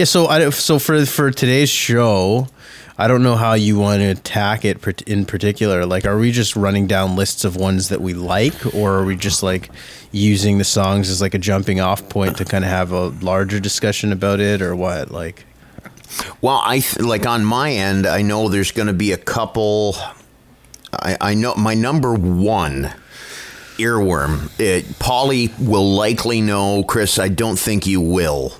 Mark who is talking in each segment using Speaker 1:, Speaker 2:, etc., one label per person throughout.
Speaker 1: Yeah, so I so for for today's show, I don't know how you want to attack it in particular. Like, are we just running down lists of ones that we like, or are we just like using the songs as like a jumping off point to kind of have a larger discussion about it, or what? Like,
Speaker 2: Well, I th- like on my end, I know there's going to be a couple. I, I know my number one earworm. It, Polly will likely know. Chris, I don't think you will.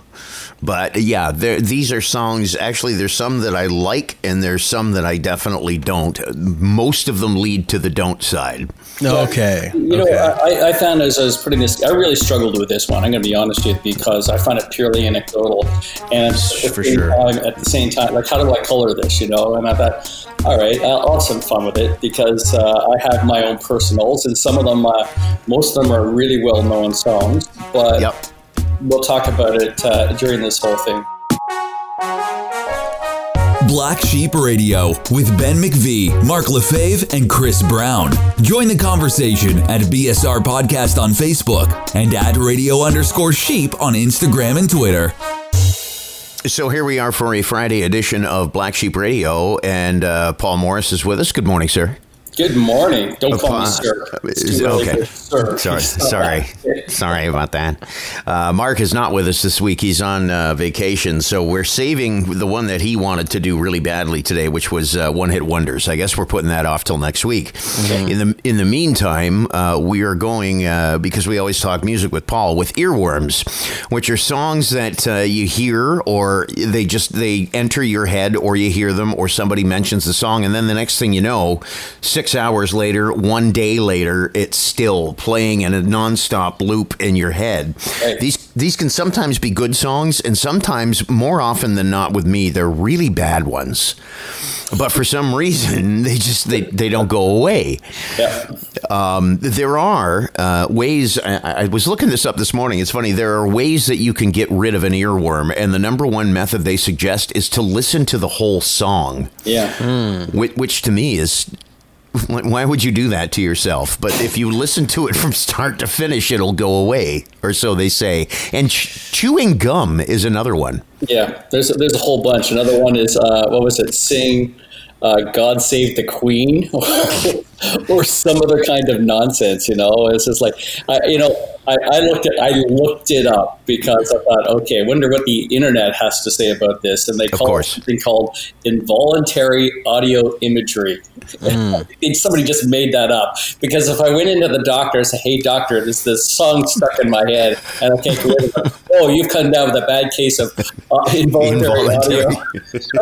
Speaker 2: But yeah, there, these are songs. Actually, there's some that I like, and there's some that I definitely don't. Most of them lead to the don't side.
Speaker 1: okay,
Speaker 3: You know,
Speaker 1: okay.
Speaker 3: I, I found as I was putting this, I really struggled with this one. I'm going to be honest with you because I find it purely anecdotal, and at
Speaker 1: For
Speaker 3: the same
Speaker 1: sure.
Speaker 3: time- at the same time, like how do I color this? You know, and I thought, all right, I'll, I'll have some fun with it because uh, I have my own personals, and some of them, uh, most of them are really well known songs, but
Speaker 2: Yep.
Speaker 3: We'll talk about it uh, during this whole thing.
Speaker 4: Black Sheep Radio with Ben McVee, Mark Lefebvre, and Chris Brown. Join the conversation at BSR Podcast on Facebook and at radio underscore sheep on Instagram and Twitter.
Speaker 2: So here we are for a Friday edition of Black Sheep Radio, and uh, Paul Morris is with us. Good morning, sir.
Speaker 3: Good morning. Don't call
Speaker 2: Uh,
Speaker 3: me sir. It's
Speaker 2: okay.
Speaker 3: sir.
Speaker 2: Sorry, sorry, sorry about that. Uh, Mark is not with us this week. He's on uh, vacation, so we're saving the one that he wanted to do really badly today, which was uh, one hit wonders. I guess we're putting that off till next week. In the in the meantime, uh, we are going uh, because we always talk music with Paul with earworms, which are songs that uh, you hear or they just they enter your head, or you hear them, or somebody mentions the song, and then the next thing you know, six hours later, one day later, it's still playing in a nonstop loop in your head.
Speaker 3: Right.
Speaker 2: These these can sometimes be good songs, and sometimes, more often than not, with me, they're really bad ones. But for some reason, they just they, they don't go away.
Speaker 3: Yeah.
Speaker 2: Um, there are uh, ways. I, I was looking this up this morning. It's funny. There are ways that you can get rid of an earworm, and the number one method they suggest is to listen to the whole song
Speaker 3: Yeah.
Speaker 2: which, which to me is why would you do that to yourself but if you listen to it from start to finish it'll go away or so they say and ch- chewing gum is another one
Speaker 3: Yeah, there's a, there's a whole bunch. Another one is uh, what was it? Sing uh, "God Save the Queen" or some other kind of nonsense. You know, it's just like I, you know, I, I looked at I looked it up because I thought, okay, I wonder what the internet has to say about this, and they call it something called involuntary audio imagery. I think somebody just made that up because if I went into the doctor and said, "Hey, doctor, there's this song stuck in my head and I can't get it," oh, you've come down with a bad case of uh, involuntary,
Speaker 2: Involuntary.
Speaker 3: audio,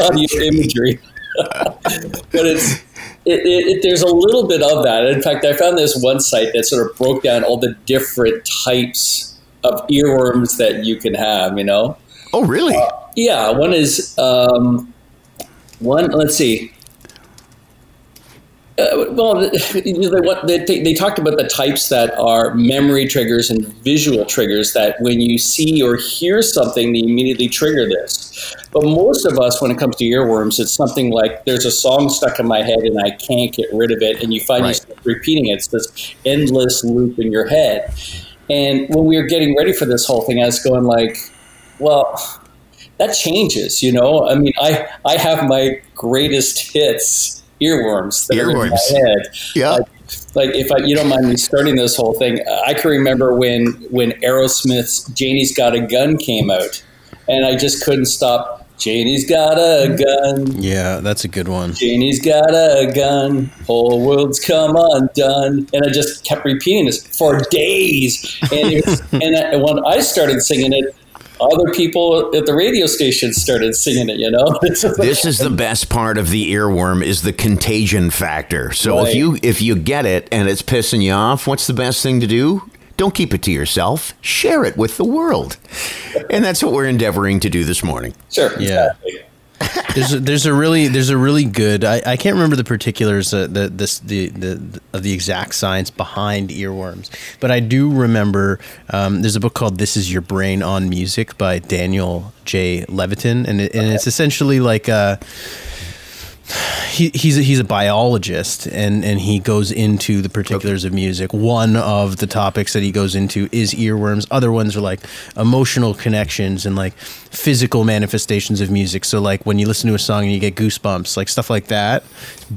Speaker 3: audio imagery. But it's it, it, it, there's a little bit of that. In fact, I found this one site that sort of broke down all the different types of earworms that you can have. You know,
Speaker 2: oh really
Speaker 3: yeah, one is um, one. Let's see. Uh, well, they, what, they, they talked about the types that are memory triggers and visual triggers that when you see or hear something, they immediately trigger this. But most of us, when it comes to earworms, it's something like there's a song stuck in my head and I can't get rid of it, and you find
Speaker 2: Right.
Speaker 3: yourself repeating it. It's this endless loop in your head. And when we were getting ready for this whole thing, I was going like, well, that changes, you know. I mean, I I have my greatest hits earworms that are in my head.
Speaker 2: Yeah.
Speaker 3: Like, like if I, you don't mind me starting this whole thing, I can remember when when Aerosmith's "Janie's Got a Gun" came out, and I just couldn't stop. Janie's got a gun.
Speaker 1: yeah, that's a good one.
Speaker 3: Janie's got a gun. Whole world's come undone. And I just kept repeating this for days. And, it was, and I, when I started singing it, other people at the radio station started singing it. You know, It's just like-
Speaker 2: this is the best part of the earworm is the contagion factor so if you if you get it and it's pissing you off what's the best thing to do don't keep it to yourself share it with the world and that's what we're endeavoring to do this morning
Speaker 3: sure.
Speaker 1: Yeah.
Speaker 3: exactly.
Speaker 1: there's a, there's a really there's a really good I, I can't remember the particulars uh, the this the, the of the exact science behind earworms but I do remember um, there's a book called This Is Your Brain on Music by Daniel J Levitin and it, and it's essentially like uh he, he's a, he's a biologist and and he goes into the particulars of music. One of the topics that he goes into is earworms. Other ones are like emotional connections and like physical manifestations of music. So like when you listen to a song and you get goosebumps, like stuff like that.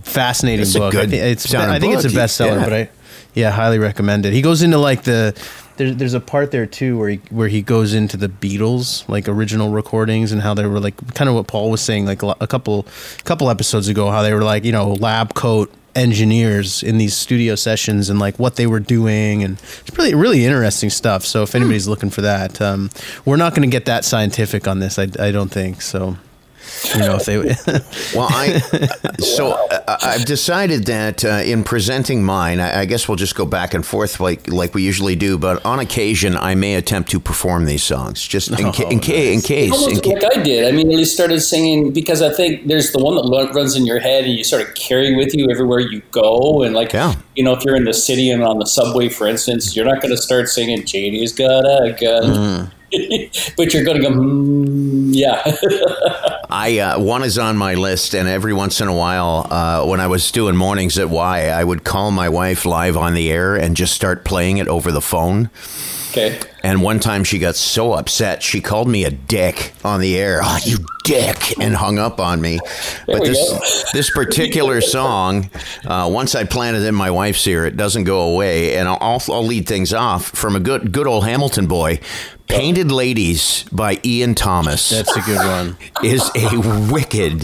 Speaker 1: Fascinating
Speaker 2: It's
Speaker 1: book.
Speaker 2: good
Speaker 1: I think it's I think it's a bestseller,
Speaker 2: Yeah.
Speaker 1: but I yeah, highly recommend it. He goes into like the there's there's a part there too where he where he goes into the Beatles like original recordings and how they were like kind of what Paul was saying like a couple couple episodes ago how they were like you know lab coat engineers in these studio sessions and like what they were doing and it's really really interesting stuff. So if anybody's looking for that, um, we're not going to get that scientific on this. I, I don't think so. You know if they
Speaker 2: Well, I so uh, I've decided that uh, in presenting mine, I, I guess we'll just go back and forth like like we usually do. But on occasion, I may attempt to perform these songs just in, ca- in, ca- in case. In
Speaker 3: Almost
Speaker 2: ca-
Speaker 3: like I did. I mean, you started singing because I think there's the one that lo- runs in your head and you sort of carry with you everywhere you go. And like,
Speaker 2: Yeah.
Speaker 3: you know, if you're in the city and on the subway, for instance, you're not going to start singing "Janie's got a gun," but you're going to go, mm, yeah.
Speaker 2: I uh, one is on my list, and every once in a while, uh, when I was doing mornings at Y, I would call my wife live on the air and just start playing it over the phone.
Speaker 3: okay.
Speaker 2: And one time she got so upset, she called me a dick on the air. Oh, you dick! And hung up on me. But this
Speaker 3: go.
Speaker 2: this particular song, uh, once I plant it in my wife's ear, it doesn't go away. And I'll, I'll, I'll lead things off from a good good old Hamilton boy. Painted Ladies by Ian Thomas
Speaker 1: that's a good one.
Speaker 2: is a wicked.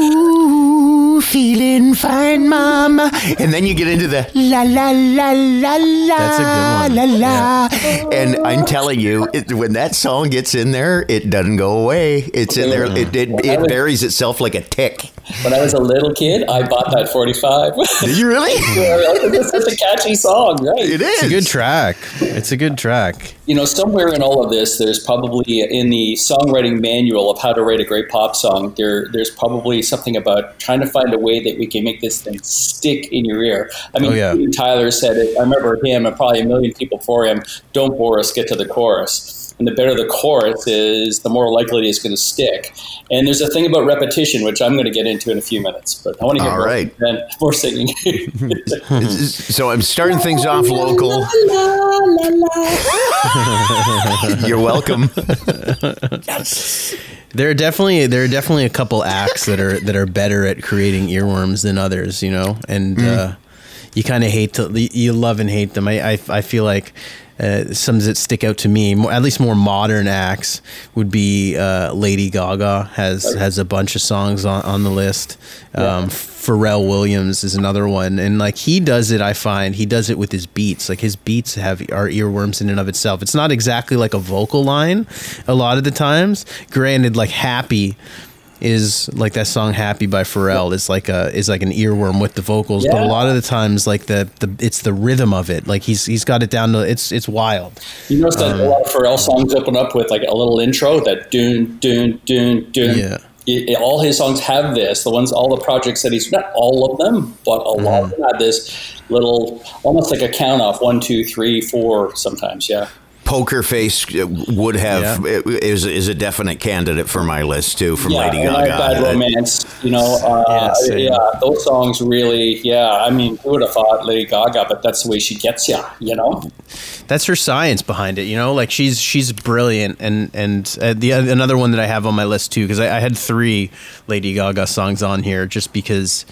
Speaker 2: Ooh, feeling fine, mama. And then you get into the la la la la la
Speaker 1: That's a good one.
Speaker 2: la
Speaker 1: one.
Speaker 2: la. And I'm telling you, it, when that song gets in there, it doesn't go away. It's in there. It, it, it buries itself like a tick.
Speaker 3: When I was a little kid, I bought that 45.
Speaker 2: Did you really?
Speaker 3: it's such a catchy song, right?
Speaker 2: It is.
Speaker 1: It's a good track. It's a good track.
Speaker 3: you know, somewhere in all of this, there's probably in the songwriting manual of how to write a great pop song. There, there's probably something about trying to find a way that we can make this thing stick in your ear. I mean,
Speaker 1: Oh, yeah.
Speaker 3: Tyler said it. I remember him and probably a million people before him. Don't bore us, get to the chorus. And the better the chorus is, the more likely it's going to stick. And there's a thing about repetition, which I'm going to get into in a few minutes. But I want to get
Speaker 2: All
Speaker 3: more,
Speaker 2: right.
Speaker 3: more singing.
Speaker 2: So I'm starting things off local. You're welcome.
Speaker 1: There are definitely there are definitely a couple acts that are that are better at creating earworms than others, you know, and uh, you kind of hate to you love and hate them. I I, I feel like. Uh, some that stick out to me, more, at least more modern acts, would be uh, Lady Gaga has has a bunch of songs on, on the list. Um, Pharrell Williams is another one, and like he does it, I find he does it with his beats. Like his beats have are earworms in and of itself. It's not exactly like a vocal line, a lot of the times. Granted, like Happy is like that song "Happy" by Pharrell is like a is like an earworm with the vocals, but a lot of the times like the the it's the rhythm of it. Like he's he's got it down to it's it's wild.
Speaker 3: You notice that a lot of um, Pharrell songs open up with like a little intro that doon doon doon doon.
Speaker 1: Yeah.
Speaker 3: It- it- all his songs have this. The ones, all the projects that he's not all of them, but a lot mm-hmm. of them have this little, almost like a count off one, two, three, four. Sometimes, yeah.
Speaker 2: Poker Face would have
Speaker 1: Yeah.
Speaker 2: is is a definite candidate for my list too from
Speaker 3: yeah,
Speaker 2: Lady
Speaker 3: and
Speaker 2: Gaga.
Speaker 3: Bad Romance. You know, uh,
Speaker 1: Yeah,
Speaker 3: yeah, those songs really. Yeah, I mean, who would have thought Lady Gaga? But that's the way she gets you. You know.
Speaker 1: That's her science behind it, you know. Like she's she's brilliant, and and uh, the another one that I have on my list too because I, I had three Lady Gaga songs on here just because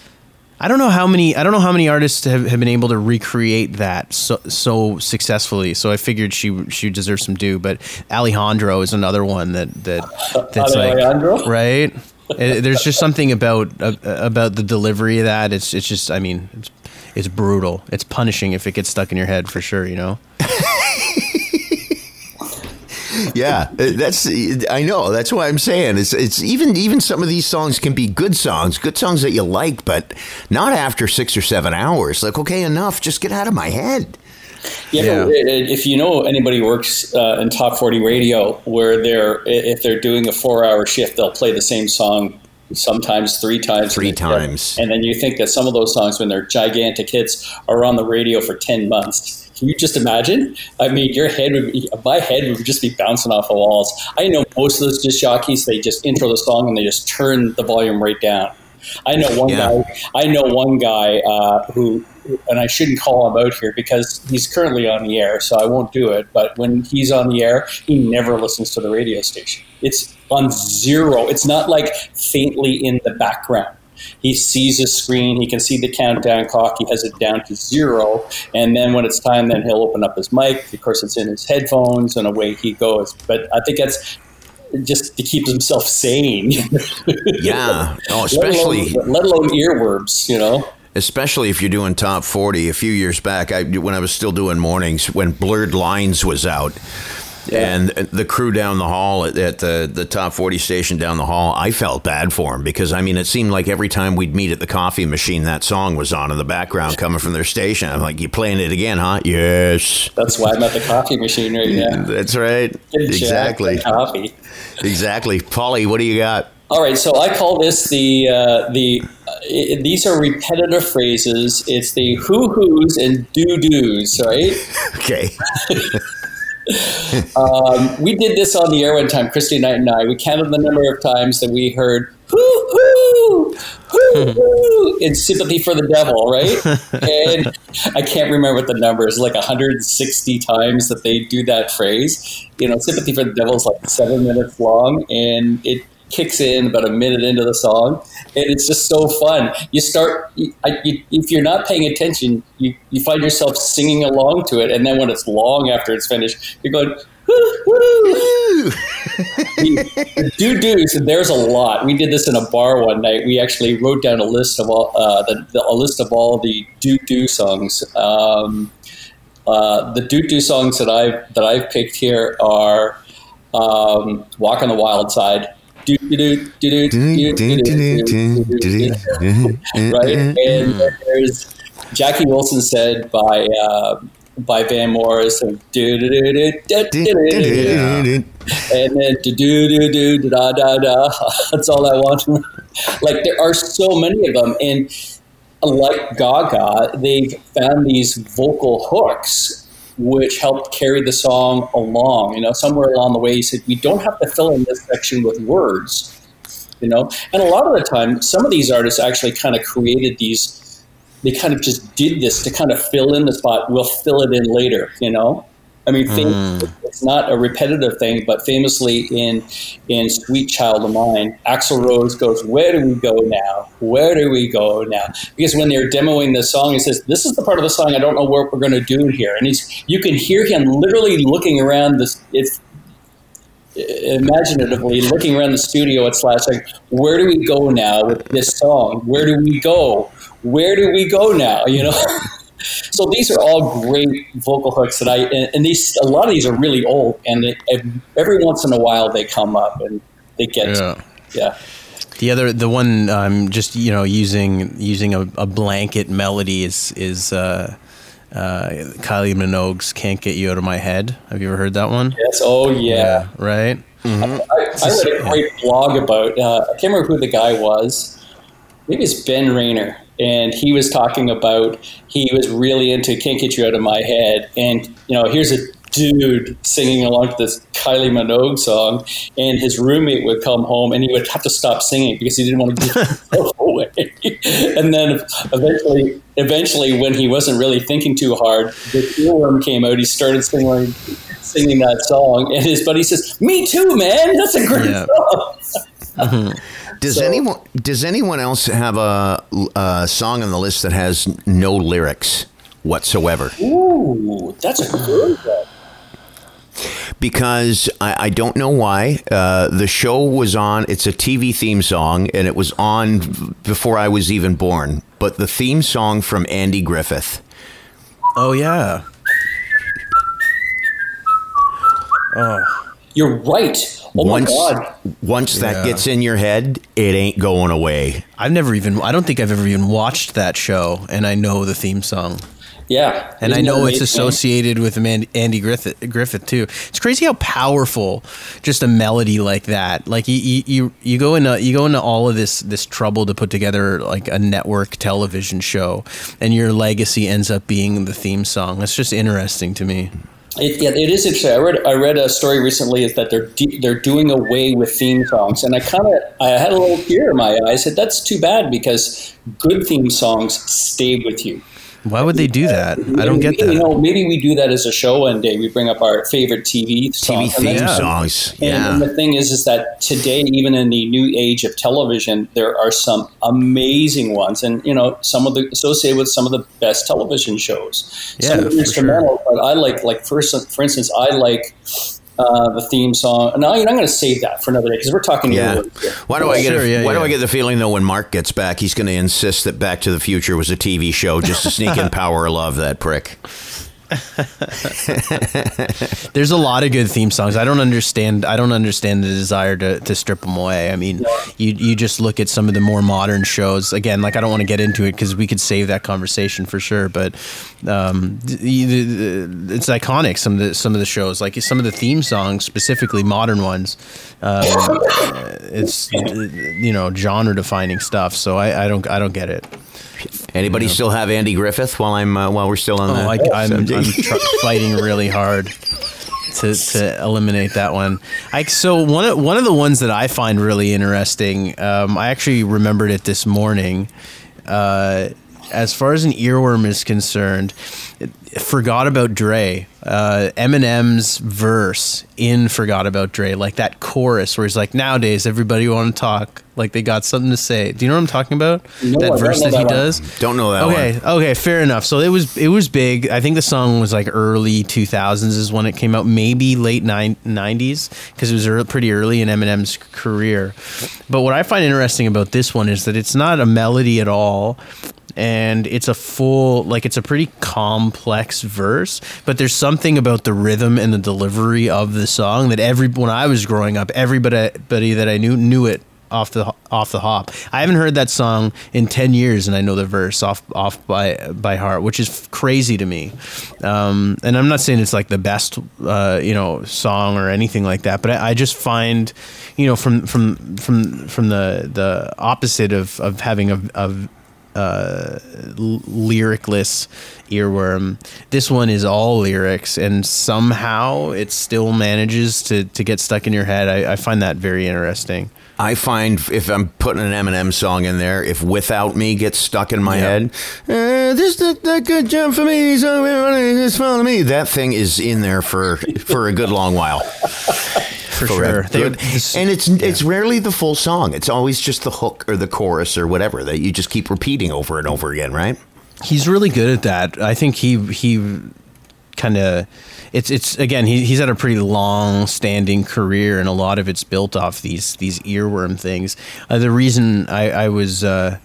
Speaker 1: I don't know how many I don't know how many artists have, have been able to recreate that so so successfully. So I figured she she deserves some due. But Alejandro is another one that that that's like right. Uh, There's just something about uh, about the delivery of that. It's it's just I mean it's it's brutal. It's punishing if it gets stuck in your head for sure. You know.
Speaker 2: Yeah, uh, that's I know. That's why I'm saying it's it's even even some of these songs can be good songs, good songs that you like, but not after six or seven hours. Like, okay, enough. Just get out of my head.
Speaker 3: Yeah,
Speaker 1: Yeah.
Speaker 3: if you know anybody who works uh, in top forty radio, where they're if they're doing a four-hour shift, they'll play the same song sometimes three times.
Speaker 2: Three
Speaker 3: in a shift.
Speaker 2: times.
Speaker 3: and then you think that some of those songs, when they're gigantic hits, are on the radio for ten months. Can you just imagine? I mean, your head would be, my head would just be bouncing off the walls. I know most of those disc jockeys, they just intro the song and they just turn the volume right down. I know one
Speaker 2: Yeah.
Speaker 3: guy. I know one guy uh, who, and I shouldn't call him out here because he's currently on the air, so I won't do it. But when he's on the air, he never listens to the radio station. It's on zero. It's not like faintly in the background. He sees his screen. He can see the countdown clock. He has it down to zero, and then when it's time, then he'll open up his mic. Of course, it's in his headphones, and away he goes. But I think that's just to keep himself sane.
Speaker 2: Yeah. Oh,
Speaker 3: Let alone-
Speaker 2: especially
Speaker 3: let alone, earworms, you know.
Speaker 2: especially if you're doing top 40 a few years back I, when i was still doing mornings when blurred lines was out and the crew down the hall at, at the, the top 40 station down the hall i felt bad for them because i mean it seemed like every time we'd meet at the coffee machine that song was on in the background coming from their station i'm like you playing it again huh yes
Speaker 3: That's why I'm at the coffee machine right now.
Speaker 2: that's right exactly
Speaker 3: Coffee.
Speaker 2: exactly polly what do you got
Speaker 3: All right, so I call this the uh, the. Uh, i these are repetitive phrases. It's the hoo hoos and doo doos, right?
Speaker 2: okay
Speaker 3: Um, we did this on the air one time, Christy Knight and I. We counted the number of times that we heard hoo hoo, hoo hoo in sympathy for the devil, right? and I can't remember what the number is, like 160 times that they do that phrase. You know, sympathy for the devil is like seven minutes long, and it kicks in about a minute into the song, and it's just so fun. You start, you, if you're not paying attention, you, you find yourself singing along to it, and then when it's long after it's finished, you're going. Woo, woo. doo and there's a lot. We did this in a bar one night. We actually wrote down a list of all uh, the, the, a list of all the doo doo songs. Um, uh, the doo doo songs that I've that I've picked here are um, "Walk on the Wild Side." right? And there's Jackie Wilson said by uh, by Van Morrison, and then do do do do da da da. That's all I want. like there are so many of them, and like Gaga, they've found these vocal hooks which helped carry the song along. You know, somewhere along the way, he said we don't have to fill in this section with words. You know, and a lot of the time, some of these artists actually kind of created these. They kind of just did this to kind of fill in the spot. We'll fill it in later. You know, I mean, fam- hmm. it's not a repetitive thing, but famously in in "Sweet Child of Mine," Axl Rose goes, "Where do we go now? Where do we go now?" Because when they're demoing the song, he says, "This is the part of the song I don't know what we're going to do here," and he's you can hear him literally looking around this. It's imaginatively looking around the studio at Slash, like, "Where do we go now with this song? Where do we go? Where do we go now?" You know. So these are all great vocal hooks that I and, and these a lot of these are really old and they, every once in a while they come up and they get
Speaker 1: Yeah.
Speaker 3: yeah.
Speaker 1: The other, the one, um, just you know, using using a, a blanket melody is is uh, uh, Kylie Minogue's "Can't Get You Out of My Head." Have you ever heard that one?
Speaker 3: Yes. Oh yeah.
Speaker 1: Right.
Speaker 3: I, I read a great blog about. Uh, I can't remember who the guy was. Maybe it's Ben Rayner, and he was talking about he was really into "Can't Get You Out of My Head," and you know, here's a dude singing along to this Kylie Minogue song, and his roommate would come home and he would have to stop singing because he didn't want to give himself away. and then eventually, eventually, when he wasn't really thinking too hard, the earworm came out. He started singing singing that song, and his buddy says, "Me too, man. That's a great
Speaker 1: Yeah.
Speaker 3: song." Mm-hmm.
Speaker 2: Does
Speaker 3: So-
Speaker 2: anyone does anyone else have a, a song on the list that has no lyrics whatsoever?
Speaker 3: Ooh, that's a good one.
Speaker 2: Because I, I don't know why uh, the show was on. It's a TV theme song, and it was on before I was even born. But the theme song from Andy Griffith.
Speaker 1: Oh yeah. Oh.
Speaker 3: You're right. Oh
Speaker 2: once
Speaker 3: my god.
Speaker 2: once that
Speaker 1: Yeah.
Speaker 2: gets in your head, it ain't going away.
Speaker 1: I've never even. I don't think I've ever even watched that show, and I know the theme song,
Speaker 3: Yeah.
Speaker 1: and I
Speaker 3: Isn't
Speaker 1: know it's
Speaker 3: amazing?
Speaker 1: associated with Man- Andy Griffith. Griffith too. It's crazy how powerful just a melody like that. Like you, you, you, you go into you go into all of this this trouble to put together like a network television show, and your legacy ends up being the theme song. That's just interesting to me.
Speaker 3: It, yeah, it is interesting. I read I read a story recently is that they're de- they're doing away with theme songs, and I kind of I had a little tear in my eye. I said that's too bad because good theme songs stay with you.
Speaker 1: Why would they do that? I don't get that.
Speaker 3: You know, maybe we do that as a show one day. We bring up our favorite TV songs.
Speaker 2: TV theme
Speaker 1: Yeah.
Speaker 2: songs.
Speaker 3: And,
Speaker 2: Yeah.
Speaker 3: and the thing is, is that today, even in the new age of television, there are some amazing ones, and you know, some of the associated with some of the best television shows.
Speaker 1: Yeah,
Speaker 3: some of
Speaker 1: for
Speaker 3: instrumental, but I like, like for for instance, I like uh, the theme song. No, I'm going to save that for another day because we're talking.
Speaker 2: Yeah.
Speaker 3: earlier.
Speaker 2: Why do I get?
Speaker 1: Sure,
Speaker 2: a,
Speaker 1: yeah,
Speaker 2: why do. I get the feeling though when Mark gets back, he's going to insist that Back to the Future was a TV show just to sneak in Power of Love? That prick.
Speaker 1: There's a lot of good theme songs. I don't understand. I don't understand the desire to, to strip them away. I mean, you you just look at some of the more modern shows. Again, like I don't want to get into it because we could save that conversation for sure. But um, it's iconic. Some of the some of the shows, like some of the theme songs, specifically modern ones. Um, it's you know genre defining stuff. So I, I don't I don't get it.
Speaker 2: Anybody still have Andy Griffith while I'm uh, while we're still on
Speaker 1: Oh, I,
Speaker 2: the
Speaker 1: I'm, I'm tr- fighting really hard to, to eliminate that one. I, so one of, one of the ones that I find really interesting, um, I actually remembered it this morning. Uh, as far as an earworm is concerned, it- forgot about Dre. Uh, Eminem's verse in "Forgot About Dre," like that chorus where he's like, "Nowadays, everybody want to talk, like they got something to say." Do you know what I'm talking about?
Speaker 3: No,
Speaker 1: that
Speaker 3: don't
Speaker 1: verse
Speaker 3: know
Speaker 1: that he
Speaker 3: one.
Speaker 1: does.
Speaker 2: Don't know that
Speaker 1: Okay,
Speaker 2: one.
Speaker 1: okay, fair enough. So it was it was big. I think the song was like early 2000s is when it came out, maybe late nine, 90s because it was ear- pretty early in Eminem's career. But what I find interesting about this one is that it's not a melody at all. And it's a full, like it's a pretty complex verse, but there's something about the rhythm and the delivery of the song that every when I was growing up, everybody, that I knew knew it off the off the hop. I haven't heard that song in ten years, and I know the verse off off by by heart, which is crazy to me. Um, and I'm not saying it's like the best, uh, you know, song or anything like that, but I, I just find, you know, from from from from the the opposite of of having a, a uh, lyricless earworm. This one is all lyrics, and somehow it still manages to, to get stuck in your head. I, I find that very interesting.
Speaker 2: I find if I'm putting an Eminem song in there, if "Without Me" gets stuck in my
Speaker 1: Yeah.
Speaker 2: head, uh, this is a good jump for me. So everybody just follow me. That thing is in there for for a good long while.
Speaker 1: For
Speaker 2: For
Speaker 1: sure. They-
Speaker 2: and it's it's rarely the full song. It's always just the hook or the chorus or whatever that you just keep repeating over and over again, right?
Speaker 1: he's really good at that. I think he he kind of it's it's again he, he's had a pretty long standing career and a lot of it's built off these these earworm things. Uh, the reason I, I was uh,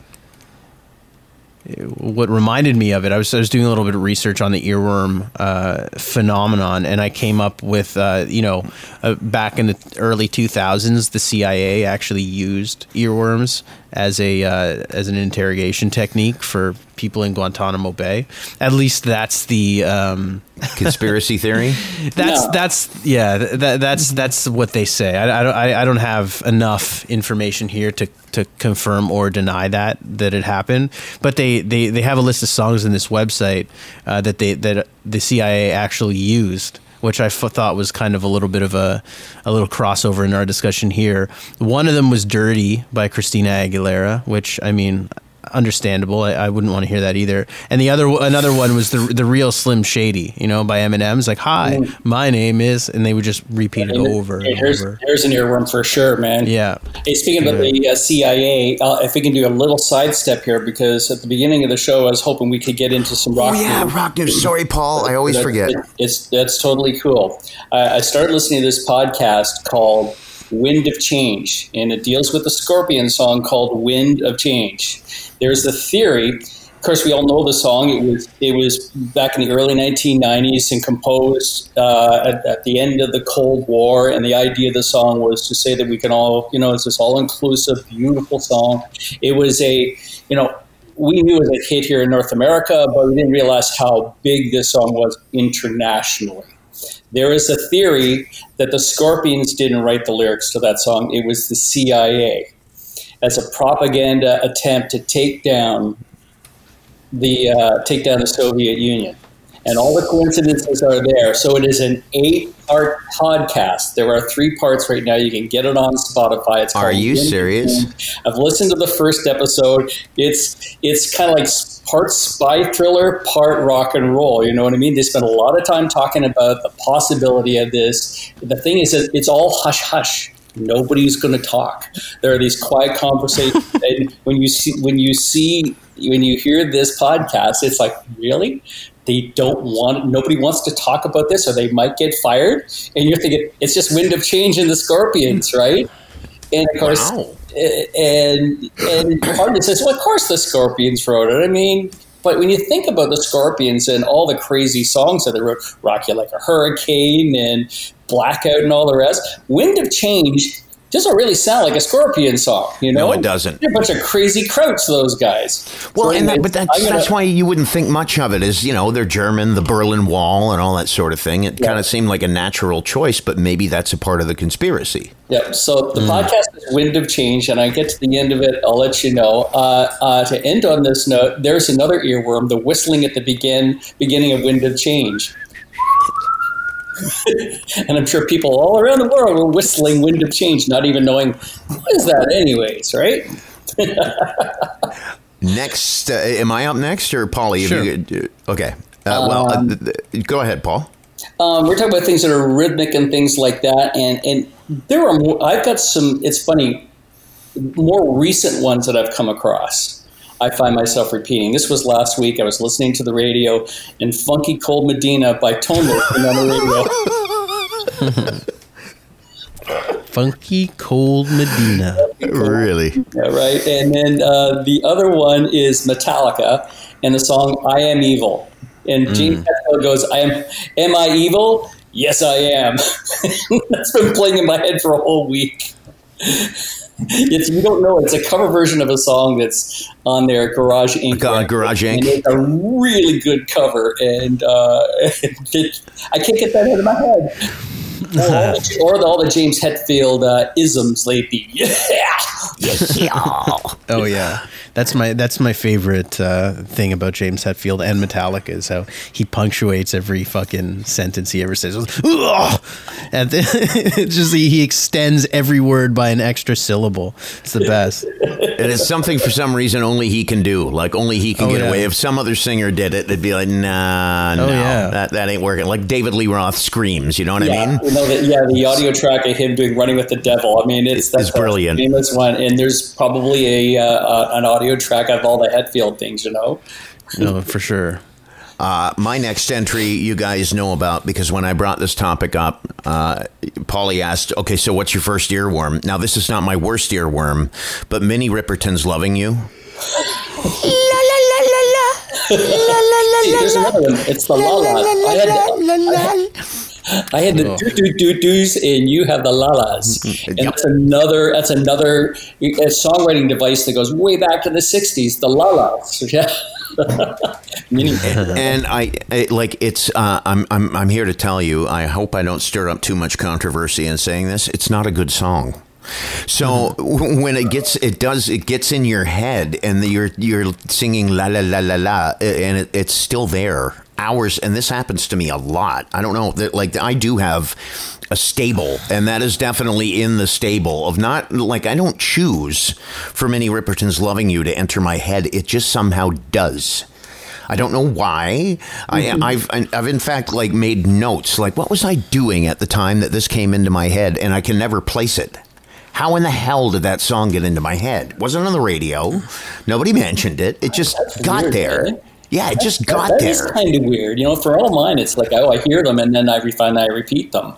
Speaker 1: what reminded me of it, I was I was doing a little bit of research on the earworm uh, phenomenon, and I came up with uh, you know uh, back in the early 2000s, the CIA actually used earworms as a uh, as an interrogation technique for people in Guantanamo Bay. At least that's the um,
Speaker 2: Conspiracy theory.
Speaker 1: that's
Speaker 3: Yeah.
Speaker 1: that's yeah that, that's that's what they say. I, I don't I, I don't have enough information here to, to confirm or deny that that it happened. But they, they, they have a list of songs in this website uh, that they that the CIA actually used. Which I f- thought was kind of a little bit of a, a little crossover in our discussion here. One of them was "Dirty" by Christina Aguilera, which I mean, understandable. I, I wouldn't want to hear that either. And the other another one was the the real Slim Shady, you know, by Eminem. It's like, "Hi, my name is," and they would just repeat it over
Speaker 3: Hey,
Speaker 1: and
Speaker 3: here's,
Speaker 1: over.
Speaker 3: here's an earworm for sure, man.
Speaker 1: Yeah,
Speaker 3: Hey, speaking about the uh, CIA, uh, if we can do a little sidestep here, because at the beginning of the show, I was hoping we could get into some rock.
Speaker 2: Oh yeah,
Speaker 3: news.
Speaker 2: rock news. Sorry, Paul. I always
Speaker 3: That-
Speaker 2: forget.
Speaker 3: it- it's that's totally cool. I, I started listening to this podcast called "Wind of Change," and it deals with the Scorpion song called "Wind of Change." There's the theory. Of course, we all know the song. It was it was back in the early 1990s and composed uh, at, at the end of the Cold War. And the idea of the song was to say that we can all, you know, it's this all-inclusive, beautiful song. It was a, you know, we knew it was a hit here in North America, but we didn't realize how big this song was internationally. There is a theory that the Scorpions didn't write the lyrics to that song. It was the CIA as a propaganda attempt to take down the uh, take down the Soviet Union. and all the coincidences are there. So it is an eight-part podcast. There are three parts right now. You can get it on Spotify. It's
Speaker 2: Are you serious?
Speaker 3: I've listened to the first episode. It's it's kind of like part spy thriller, part rock and roll. You know what I mean? They spend a lot of time talking about the possibility of this. The thing is that it's all hush hush. Nobody's going to talk. There are these quiet conversations, and when you see when you see when you hear this podcast, it's like really. They don't want. Nobody wants to talk about this, or they might get fired. And you're thinking it's just wind of change in the Scorpions, right? And of course,
Speaker 2: Wow.
Speaker 3: and and Hardy says, "Well, of course the Scorpions wrote it." I mean, but when you think about the Scorpions and all the crazy songs that they wrote, "Rock You Like a Hurricane" and "Blackout" and all the rest, "Wind of Change" doesn't really sound like a Scorpion song. You know,
Speaker 2: No, it doesn't.
Speaker 3: They're a bunch of crazy krauts, those guys.
Speaker 2: Well,
Speaker 3: So
Speaker 2: and that, but that's,
Speaker 3: gonna-
Speaker 2: that's why you wouldn't think much of it, is, you know, they're German, the Berlin Wall, and all that sort of thing. It kind of seemed like a natural choice, but maybe that's a part of the conspiracy.
Speaker 3: Yeah, so the podcast is Wind of Change, and I get to the end of it, I'll let you know. Uh, uh, to end on this note, there's another earworm, the whistling at the begin beginning of Wind of Change. and I'm sure people all around the world were whistling Wind of Change, not even knowing what is that, anyways, right?
Speaker 2: Next, uh, am I up next or Paulie? Have
Speaker 1: Sure.
Speaker 2: you- okay. Uh, well, uh, th- th- go ahead, Paul.
Speaker 3: Um, we're talking about things that are rhythmic and things like that, and and there are more. I've got some. It's funny, more recent ones that I've come across. I find myself repeating. This was last week. I was listening to the radio, and "Funky Cold Medina" by Tone Loc came on the radio.
Speaker 1: Funky Cold Medina.
Speaker 2: Really?
Speaker 3: Yeah, right. And then uh, the other one is Metallica and the song "I Am Evil." And James Hetfield goes, "I am. Am I evil? Yes, I am." That's been playing in my head for a whole week. It's, you don't know. It's a cover version of a song that's on their Garage Inc.
Speaker 2: Ga-
Speaker 3: record.
Speaker 2: Garage Inc.
Speaker 3: And it's a really good cover, and uh, it, I can't get that out of my head. or, all the, or the, all the James Hetfield uh, isms lately. Yeah.
Speaker 1: Oh yeah, that's my that's my favorite uh, thing about James Hetfield and Metallica is how he punctuates every fucking sentence he ever says. Ugh! And then, it's just he, he extends every word by an extra syllable. It's the best.
Speaker 2: It is something for some reason only he can do. Like only he can
Speaker 1: Oh,
Speaker 2: get
Speaker 1: yeah.
Speaker 2: away. If some other singer did it, they'd be like, nah, no,
Speaker 1: Oh, yeah.
Speaker 2: that that ain't working. Like David Lee Roth screams. You know what
Speaker 3: Yeah,
Speaker 2: I mean?
Speaker 3: you know that. Yeah, the audio track of him doing "Running with the Devil." I mean, it's that's
Speaker 2: It's brilliant.
Speaker 3: a famous one, and there's probably a uh, uh, an audio track of all the Hetfield things. You know,
Speaker 1: No, for sure.
Speaker 2: Uh, my next entry, you guys know about because when I brought this topic up, uh, Paulie asked, "Okay, so what's your first earworm?" Now, this is not my worst earworm, but Minnie Riperton's "Loving You." la la la la la.
Speaker 3: La See, there's another one. It's the la la. I had the, I had the doo doo doo doos, and you have the la las. And
Speaker 2: Yep.
Speaker 3: that's another. That's another a songwriting device that goes way back to the '60s. The la las. Yeah.
Speaker 2: And I, I like it's. Uh, I'm I'm I'm here to tell you. I hope I don't stir up too much controversy in saying this. It's not a good song. So w- when it gets, it does, it gets in your head, and the, you're you're singing la la la la la, and it, it's still there hours. And this happens to me a lot. I don't know, that, like I do have a stable, and that is definitely in the stable of not like I don't choose for Minnie Riperton's "Loving You" to enter my head. It just somehow does. I don't know why. I, I've I've in fact like made notes. Like, what was I doing at the time that this came into my head, and I can never place it. How in the hell did that song get into my head? Wasn't on the radio. Nobody mentioned it. It just got
Speaker 3: weird,
Speaker 2: there.
Speaker 3: man.
Speaker 2: Yeah, it just got
Speaker 3: That is
Speaker 2: there.
Speaker 3: kind of weird. You know, for all mine, it's like, oh, I hear them and then I refine, I repeat them.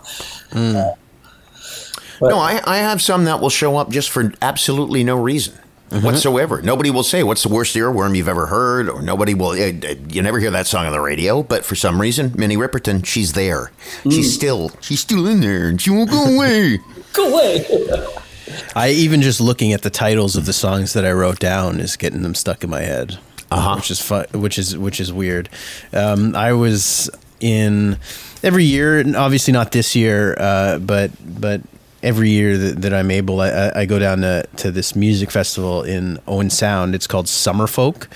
Speaker 2: No, I, I have some that will show up just for absolutely no reason whatsoever. Nobody will say what's the worst earworm you've ever heard, or nobody will. eh, eh, You never hear that song on the radio, but for some reason, Minnie Riperton, she's there. She's still, she's still in there, and she won't go away.
Speaker 3: Go away.
Speaker 1: I even just looking at the titles of the songs that I wrote down is getting them stuck in my head,
Speaker 2: Uh-huh.
Speaker 1: which is fun, which is which is weird. Um, I was in every year, obviously not this year, uh, but but every year that, that I'm able, I- I, go down to, to this music festival in Owen Sound. It's called Summerfolk,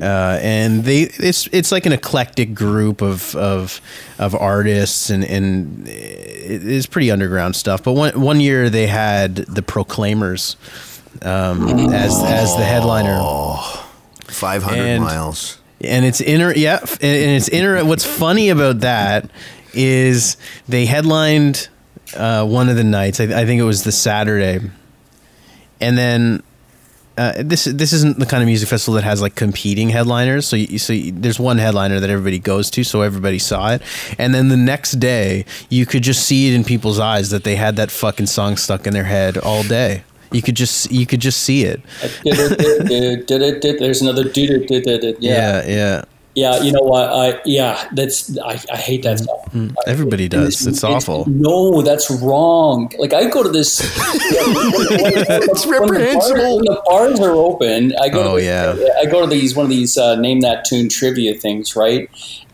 Speaker 1: uh, and they it's it's like an eclectic group of of of artists, and and it is pretty underground stuff. But one one year they had the Proclaimers um, as as the headliner.
Speaker 2: 500 miles.
Speaker 1: and it's inner, yeah and and it's inner. what's funny about that is they headlined uh, one of the nights I, I think it was the saturday and then uh, this this isn't the kind of music festival that has like competing headliners. So you, so you, there's one headliner that everybody goes to, so everybody saw it, and then the next day you could just see it in people's eyes that they had that fucking song stuck in their head all day. You could just you could just see it.
Speaker 3: There's another yeah.
Speaker 1: Yeah, yeah.
Speaker 3: Yeah, you know what? I yeah, that's I, I hate that song.
Speaker 1: Everybody does. It's awful.
Speaker 3: No, that's wrong. Like I go to this. it's
Speaker 2: reprehensible.
Speaker 3: When the bars are open, I go.
Speaker 1: Oh,
Speaker 3: to,
Speaker 1: yeah.
Speaker 3: I go to these one of these uh, name that tune trivia things, right?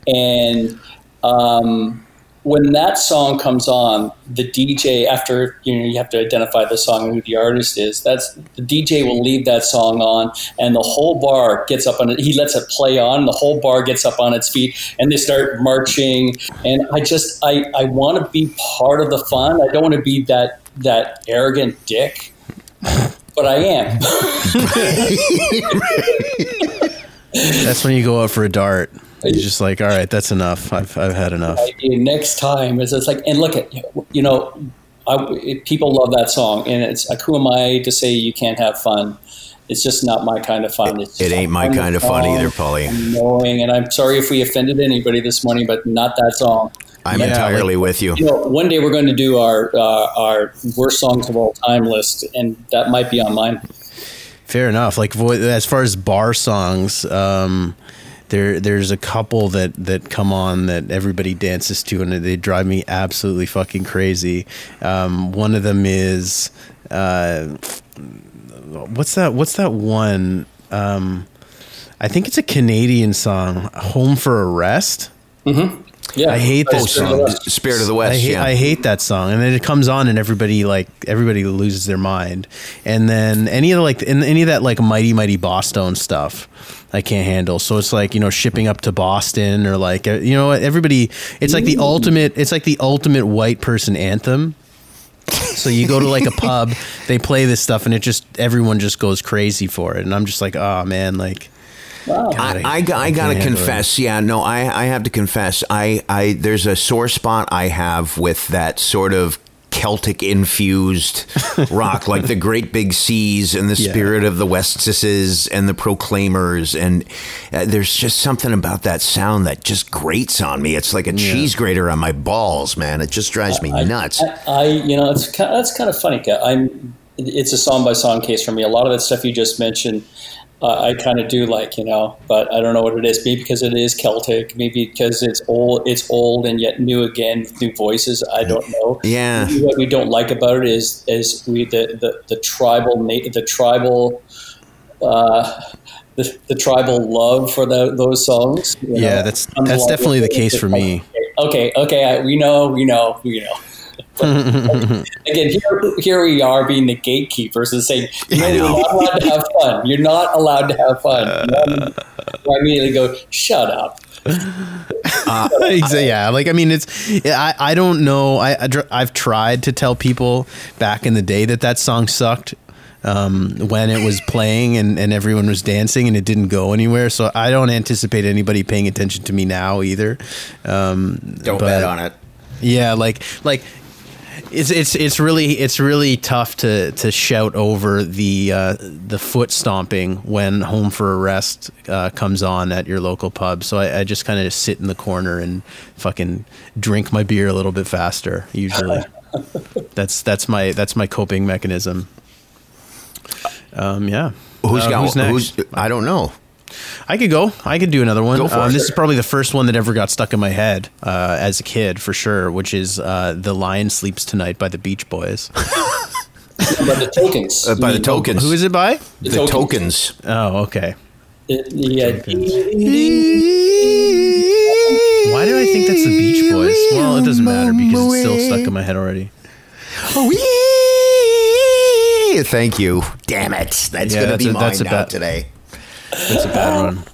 Speaker 3: And um, when that song comes on, the DJ after you know you have to identify the song and who the artist is. That's the DJ will leave that song on, and the whole bar gets up on it. He lets it play on. The whole bar gets up on its feet, and they start marching. And I just I I want to be part of the fun. I don't want to be that that arrogant dick, but I am.
Speaker 1: That's when you go out for a dart. You're just like, all right, that's enough. I've, I've had enough.
Speaker 3: next time is it's like and look at you know I, people love that song and it's like who am i to say you can't have fun it's just not my kind of fun it's
Speaker 2: It ain't my kind of fun
Speaker 3: song,
Speaker 2: either, Paulie.
Speaker 3: annoying and i'm sorry if we offended anybody this morning but not that song
Speaker 2: I'm
Speaker 1: Yeah,
Speaker 2: entirely with you.
Speaker 3: you know one day we're going to do our uh, our worst songs of all time list and that might be on mine
Speaker 1: Fair enough. Like as far as bar songs, um, there there's a couple that that come on that everybody dances to, and they drive me absolutely fucking crazy. Um, one of them is uh, what's that? What's that one? Um, I think it's a Canadian song, "Home for a Rest."
Speaker 3: Yeah
Speaker 1: I hate that
Speaker 3: Oh,
Speaker 1: song.
Speaker 2: Spirit of the West.
Speaker 1: I hate,
Speaker 2: yeah.
Speaker 1: I hate that song, and then it comes on, and everybody like everybody loses their mind. And then any of the, like and any of that like Mighty Mighty Bosstones stuff, I can't handle. So it's like you know shipping up to Boston or like uh, you know everybody. It's like the ultimate. It's like the ultimate white person anthem. So you go to like a pub, they play this stuff, and it just everyone just goes crazy for it, and I'm just like, oh man, like. God,
Speaker 2: I, I, I
Speaker 1: can't
Speaker 2: gotta
Speaker 1: handle it.
Speaker 2: confess, yeah, no, I, I have to confess, I, I, there's a sore spot I have with that sort of Celtic infused rock, like the Great Big Seas and the
Speaker 1: Yeah.
Speaker 2: Spirit of the Westesses and the Proclaimers, and uh, there's just something about that sound that just grates on me. It's like a cheese grater on my balls, man. It just drives me nuts.
Speaker 3: I, I you know, it's kind that's kind of funny. I'm, it's a song by song case for me. A lot of that stuff you just mentioned, uh, I kind of do like, you know, but I don't know what it is. Maybe because it is Celtic, maybe because it's old, it's old and yet new again with new voices. I don't know.
Speaker 2: Yeah.
Speaker 3: Maybe what we don't like about it is is we the the, the tribal the tribal. Uh, the, the tribal love for the, those songs.
Speaker 1: Yeah,
Speaker 3: know,
Speaker 1: that's- that's definitely the case for me.
Speaker 3: Okay, okay, I, we know, we know, we know. Again, here, here we are being the gatekeepers and saying, you know, you're not allowed to have fun. You're not allowed to have fun. And I immediately go, shut up.
Speaker 1: Exa- yeah like i mean it's i, I don't know I, I dr- i've tried to tell people back in the day that that song sucked um, when it was playing and, and everyone was dancing and it didn't go anywhere so i don't anticipate anybody paying attention to me now either um,
Speaker 2: Don't
Speaker 1: but-
Speaker 2: bet on it.
Speaker 1: yeah like like it's it's it's really it's really tough to to shout over the uh, the foot stomping when Home for a Rest uh, comes on at your local pub. So I, I just kind of sit in the corner and fucking drink my beer a little bit faster. Usually, that's that's my that's my coping mechanism. Um, yeah.
Speaker 2: Who's
Speaker 1: Uh,
Speaker 2: got?
Speaker 1: who's next?
Speaker 2: Who's? I don't know.
Speaker 1: I could go. I could do another one.
Speaker 2: Go for
Speaker 1: um,
Speaker 2: it.
Speaker 1: This is probably the first one that ever got stuck in my head uh, as a kid, for sure. Which is uh, "The Lion Sleeps Tonight" by the Beach Boys.
Speaker 3: But the tokens.
Speaker 2: Uh, by the tokens.
Speaker 1: Who is it by?
Speaker 2: The
Speaker 3: tokens.
Speaker 2: tokens.
Speaker 1: Oh, okay.
Speaker 3: It- yeah,
Speaker 1: Why do I think that's the Beach Boys? Well, it doesn't matter because it's still stuck in my head already.
Speaker 2: Oh Hey, thank you. Damn it. That's
Speaker 1: Yeah,
Speaker 2: going to be
Speaker 1: a-
Speaker 2: mine
Speaker 1: that's
Speaker 2: now
Speaker 1: bet.
Speaker 2: today.
Speaker 1: That's a bad one.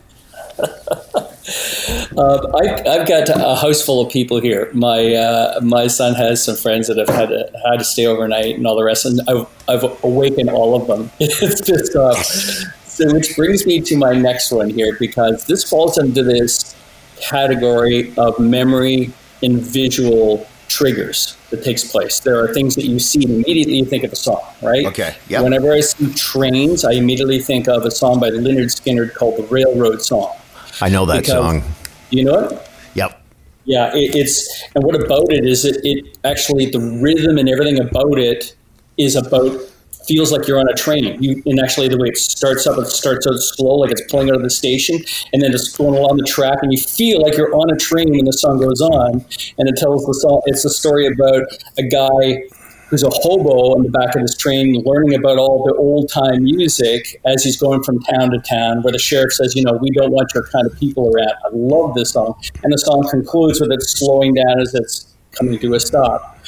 Speaker 3: Uh, I, I've got a house full of people here. My uh, my son has some friends that have had to, had to stay overnight and all the rest, and I've, I've awakened all of them. It's just uh, so, which brings me to my next one here because this falls into this category of memory and visual triggers that takes place. There are things that you see and immediately you think of a song, right?
Speaker 2: Okay.
Speaker 3: Whenever I see trains, I immediately think of a song by Lynyrd Skynyrd called "The Railroad Song."
Speaker 2: I know that
Speaker 3: Because-
Speaker 2: song.
Speaker 3: You know it?
Speaker 2: Yep.
Speaker 3: Yeah, it, it's and what about it is it, it actually the rhythm and everything about it is about feels like you're on a train. You and actually the way it starts up, it starts out slow, like it's pulling out of the station, and then it's going along the track, and you feel like you're on a train when the song goes on, and it tells the song. It's a story about a guy who's a hobo on the back of this train learning about all the old time music as he's going from town to town where the sheriff says you know we don't want your kind of people around i love this song and the song concludes with it slowing down as it's coming to a stop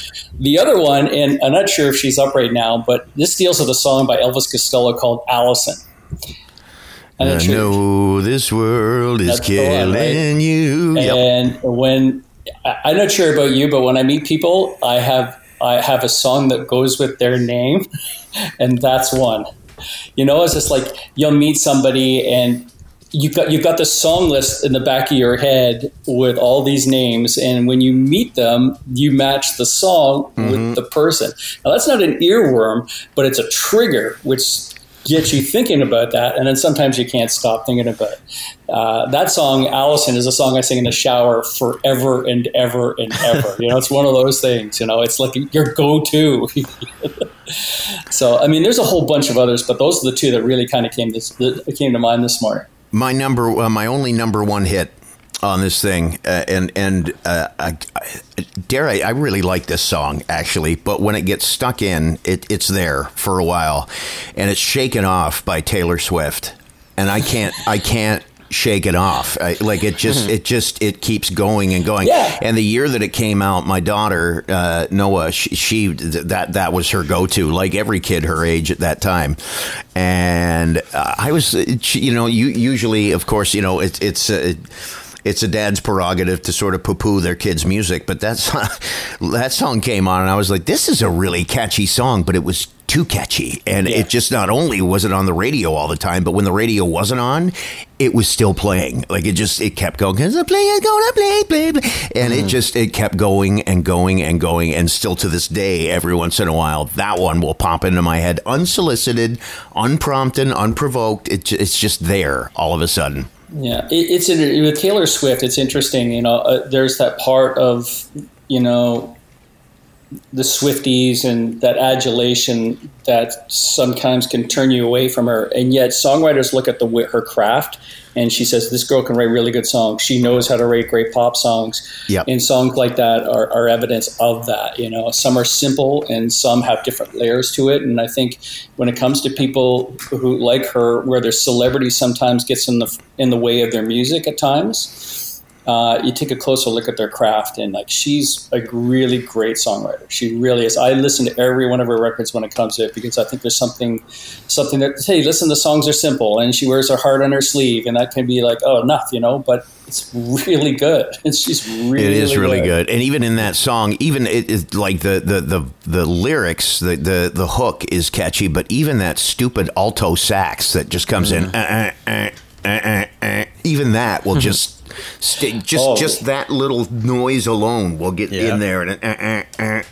Speaker 3: the other one and i'm not sure if she's up right now but this deals with a song by elvis costello called alison
Speaker 2: I
Speaker 3: sure-
Speaker 2: know this world is
Speaker 3: the one,
Speaker 2: killing
Speaker 3: right?
Speaker 2: you. Yep.
Speaker 3: And when I'm not sure about you, but when I meet people, I have I have a song that goes with their name, and that's one. You know, it's just like you'll meet somebody and you've got you've got the song list in the back of your head with all these names, and when you meet them, you match the song with the person. Now that's not an earworm, but it's a trigger which gets you thinking about that, and then sometimes you can't stop thinking about it. Uh, that song, Alison, is a song I sing in the shower forever and ever and ever. you know, it's one of those things. You know, it's like your go-to. so, I mean, there's a whole bunch of others, but those are the two that really kind of came this that came to mind this morning.
Speaker 2: My number, uh, my only number one hit on this thing, uh, and and uh, I, I, dare I, I really like this song actually, but when it gets stuck in, it, it's there for a while, and it's shaken off by Taylor Swift, and I can't, I can't shake it off. I, like it just, it just, it keeps going and going.
Speaker 3: Yeah.
Speaker 2: And the year that it came out, my daughter uh, Noah, she, she th- that that was her go-to, like every kid her age at that time. And uh, I was, she- you know, you usually, of course, you know, it's it's. Uh, it's a dad's prerogative to sort of poo-poo their kids' music, but that song, that song came on, and I was like, "This is a really catchy song," but it was too catchy, and it just not only was it on the radio all the time, but when the radio wasn't on, it was still playing. Like it just it kept going. Cause the play is gonna play, play, play, and it mm. just it kept going and going and going, and still to this day, every once in a while, that one will pop into my head, unsolicited, unprompted, unprovoked. It, it's just there all of a sudden.
Speaker 3: Yeah, it, it's with Taylor Swift. It's interesting. You know, uh, there's that part of you know the Swifties and that adulation that sometimes can turn you away from her, and yet songwriters look at the her craft, and she says this girl can write really good songs. She knows how to write great pop songs.
Speaker 2: Yep.
Speaker 3: And songs like that are, are evidence of that. You know, some are simple and some have different layers to it. And I think when it comes to people who like her, where their celebrity sometimes gets in the in the way of their music at times, uh, you take a closer look at their craft, and like she's a really great songwriter. She really is. I listen to every one of her records when it comes to it because I think there's something, something that hey, listen, the songs are simple, and she wears her heart on her sleeve, and that can be like oh enough, you know, but it's really good. And she's really
Speaker 2: It is really good. and even in that song, even it is like the the the, the lyrics, the, the the hook is catchy, but even that stupid alto sax that just comes in, uh, uh, uh, uh, uh, uh, even that will just. Stay, just
Speaker 3: Oh.
Speaker 2: just that little noise alone will get
Speaker 1: Yeah.
Speaker 2: in there and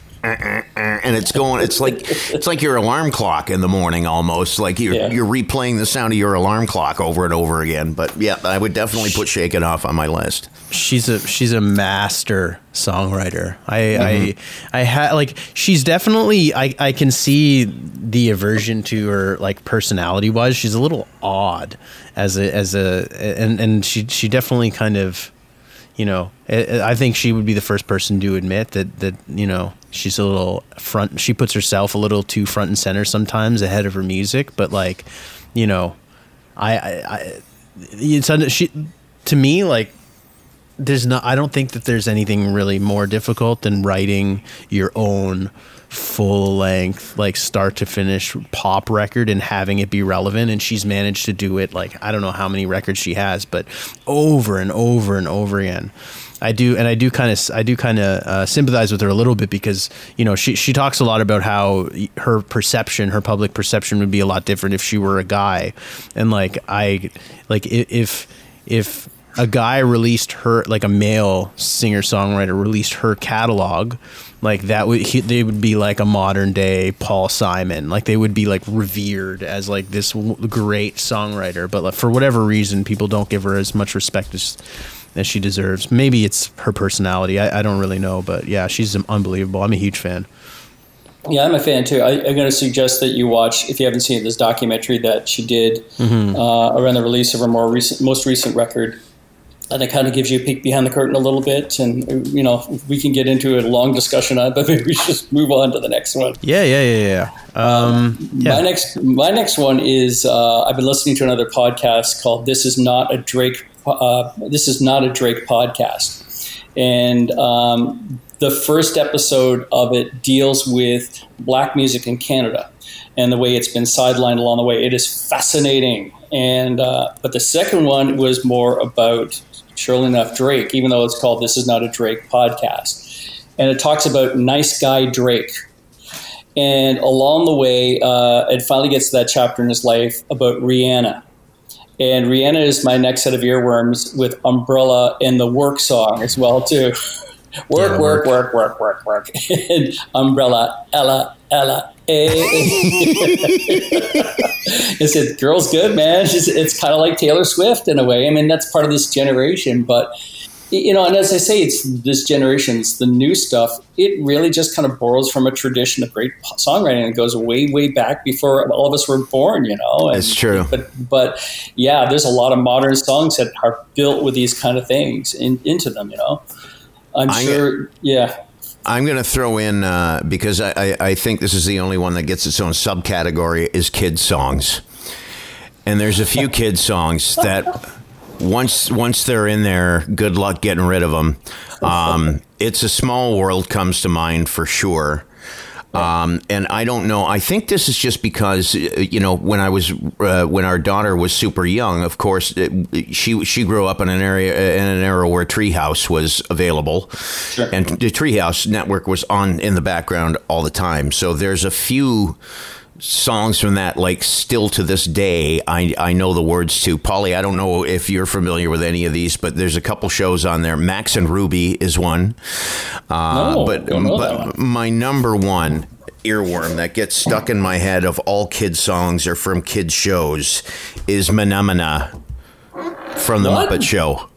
Speaker 2: and it's going it's like it's like your alarm clock in the morning almost like you're
Speaker 3: Yeah.
Speaker 2: you're replaying the sound of your alarm clock over and over again but yeah I would definitely put Shake It Off on my list
Speaker 1: she's a she's a master songwriter. I mm-hmm. I I had like she's definitely I I can see the aversion to her like personality wise. She's a little odd as a as a and and she she definitely kind of you know I, I think she would be the first person to admit that that you know she's a little front she puts herself a little too front and center sometimes ahead of her music but like you know I I, I it's un- she to me like there's not I don't think that there's anything really more difficult than writing your own full length, like start to finish pop record and having it be relevant. And she's managed to do it like I don't know how many records she has, but over and over and over again. I do, and I do kind of, I do kind of uh, sympathize with her a little bit because you know she she talks a lot about how her perception, her public perception, would be a lot different if she were a guy, and like I, like if if a guy released her like a male singer songwriter released her catalog like that would he, they would be like a modern day Paul Simon. Like they would be like revered as like this w- great songwriter. But like, for whatever reason people don't give her as much respect as as she deserves maybe it's her personality I, I don't really know but yeah she's unbelievable I'm a huge fan
Speaker 3: yeah, I'm a fan too. I, am going to suggest that you watch, if you haven't seen it, this documentary that she did mm-hmm. uh, around the release of her more recent, most recent record and it kind of gives you a peek behind the curtain a little bit. And you know, we can get into a long discussion on, it, but maybe we should just move on to the next one.
Speaker 1: Yeah, yeah, yeah, yeah. Um,
Speaker 3: yeah. My next, my next one is uh, I've been listening to another podcast called "This Is Not a Drake." Uh, this is not a Drake podcast, and um, the first episode of it deals with black music in Canada and the way it's been sidelined along the way. It is fascinating. And uh, but the second one was more about surely enough, Drake, even though it's called This Is Not a Drake podcast. And it talks about nice guy Drake. And along the way, uh, it finally gets to that chapter in his life about Rihanna. And Rihanna is my next set of earworms with Umbrella and the work song as well, too. work, yeah, work, work, work, work, work, and Umbrella, Ella, Ella, it's it, girl's good, man. It's, it's kind of like Taylor Swift in a way. I mean, that's part of this generation, but you know, and as I say, it's this generation's the new stuff. It really just kind of borrows from a tradition of great songwriting. It goes way, way back before all of us were born. You know,
Speaker 2: it's true.
Speaker 3: But, but yeah, there's a lot of modern songs that are built with these kind of things in, into them. You know, I'm, I'm sure. yeah.
Speaker 2: I'm going to throw in uh, because I, I, I, think this is the only one that gets its own subcategory is kids songs, and there's a few kids songs that once once they're in there, good luck getting rid of them. Um, it's a small world comes to mind for sure. Um, and I don't know. I think this is just because uh, you know when I was uh, when our daughter was super young. Of course, it, she she grew up in an area in an era where Treehouse was available, sure. and the Treehouse network was on in the background all the time. So there's a few songs from that like still to this day I, I know the words to. Polly i don't know if you're familiar with any of these but there's a couple shows on there. Max and ruby is one. Uh, no, but, but my number one earworm that gets stuck in my head of all kids songs or from kids shows is Mahna from the what? muppet show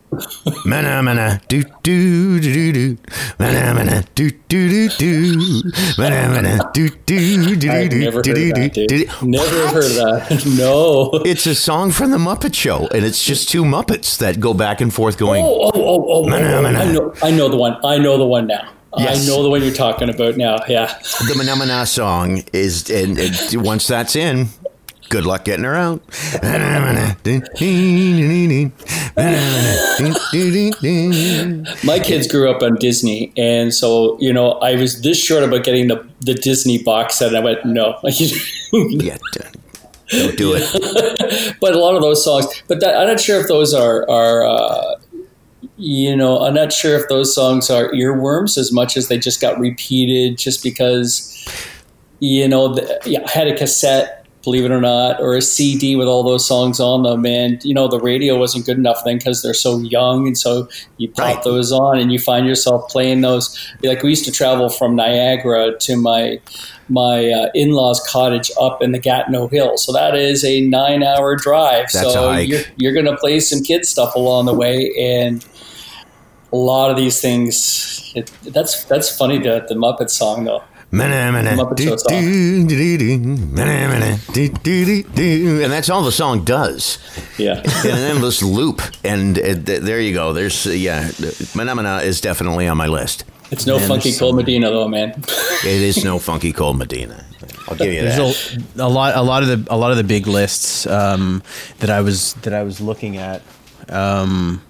Speaker 2: Mana mana do do do do mana mana do do do do mana mana do do do do
Speaker 3: do do do do. Never heard that. No.
Speaker 2: It's a song from the Muppet Show, and it's just two Muppets that go back and forth going.
Speaker 3: Oh oh oh oh! Mana, oh, oh, mana. I know I know the one. I know the one now. Yes. I know the one you're talking about now. Yeah.
Speaker 2: The Manamana song is, and, and once that's in, Good luck getting her out.
Speaker 3: My kids grew up on Disney, and so you know I was this short about getting the the Disney box set. And I went no.
Speaker 2: yeah, don't do it.
Speaker 3: but a lot of those songs, but that, I'm not sure if those are are. Uh, you know, I'm not sure if those songs are earworms as much as they just got repeated just because, you know, the, yeah, I had a cassette believe it or not, or a CD with all those songs on them. And, you know, the radio wasn't good enough then because they're so young. And so you pop right. those on and you find yourself playing those. Like we used to travel from Niagara to my my uh, in-laws cottage up in the Gatineau Hills. So that is a nine-hour drive.
Speaker 2: That's
Speaker 3: so you're, you're going to play some kid stuff along the way. And a lot of these things, it, that's, that's funny, the, the Muppet song though. And
Speaker 2: that's all the song does.
Speaker 3: Yeah.
Speaker 2: In an endless loop. And uh, there you go. There's, uh, yeah, Mahna is definitely on my list.
Speaker 3: It's no and funky Cold Medina, though, man.
Speaker 2: it is no funky Cold Medina. I'll give you There's
Speaker 1: that. A, a, lot, a lot of the, a lot of the big lists um, that I was that I was looking at. Um,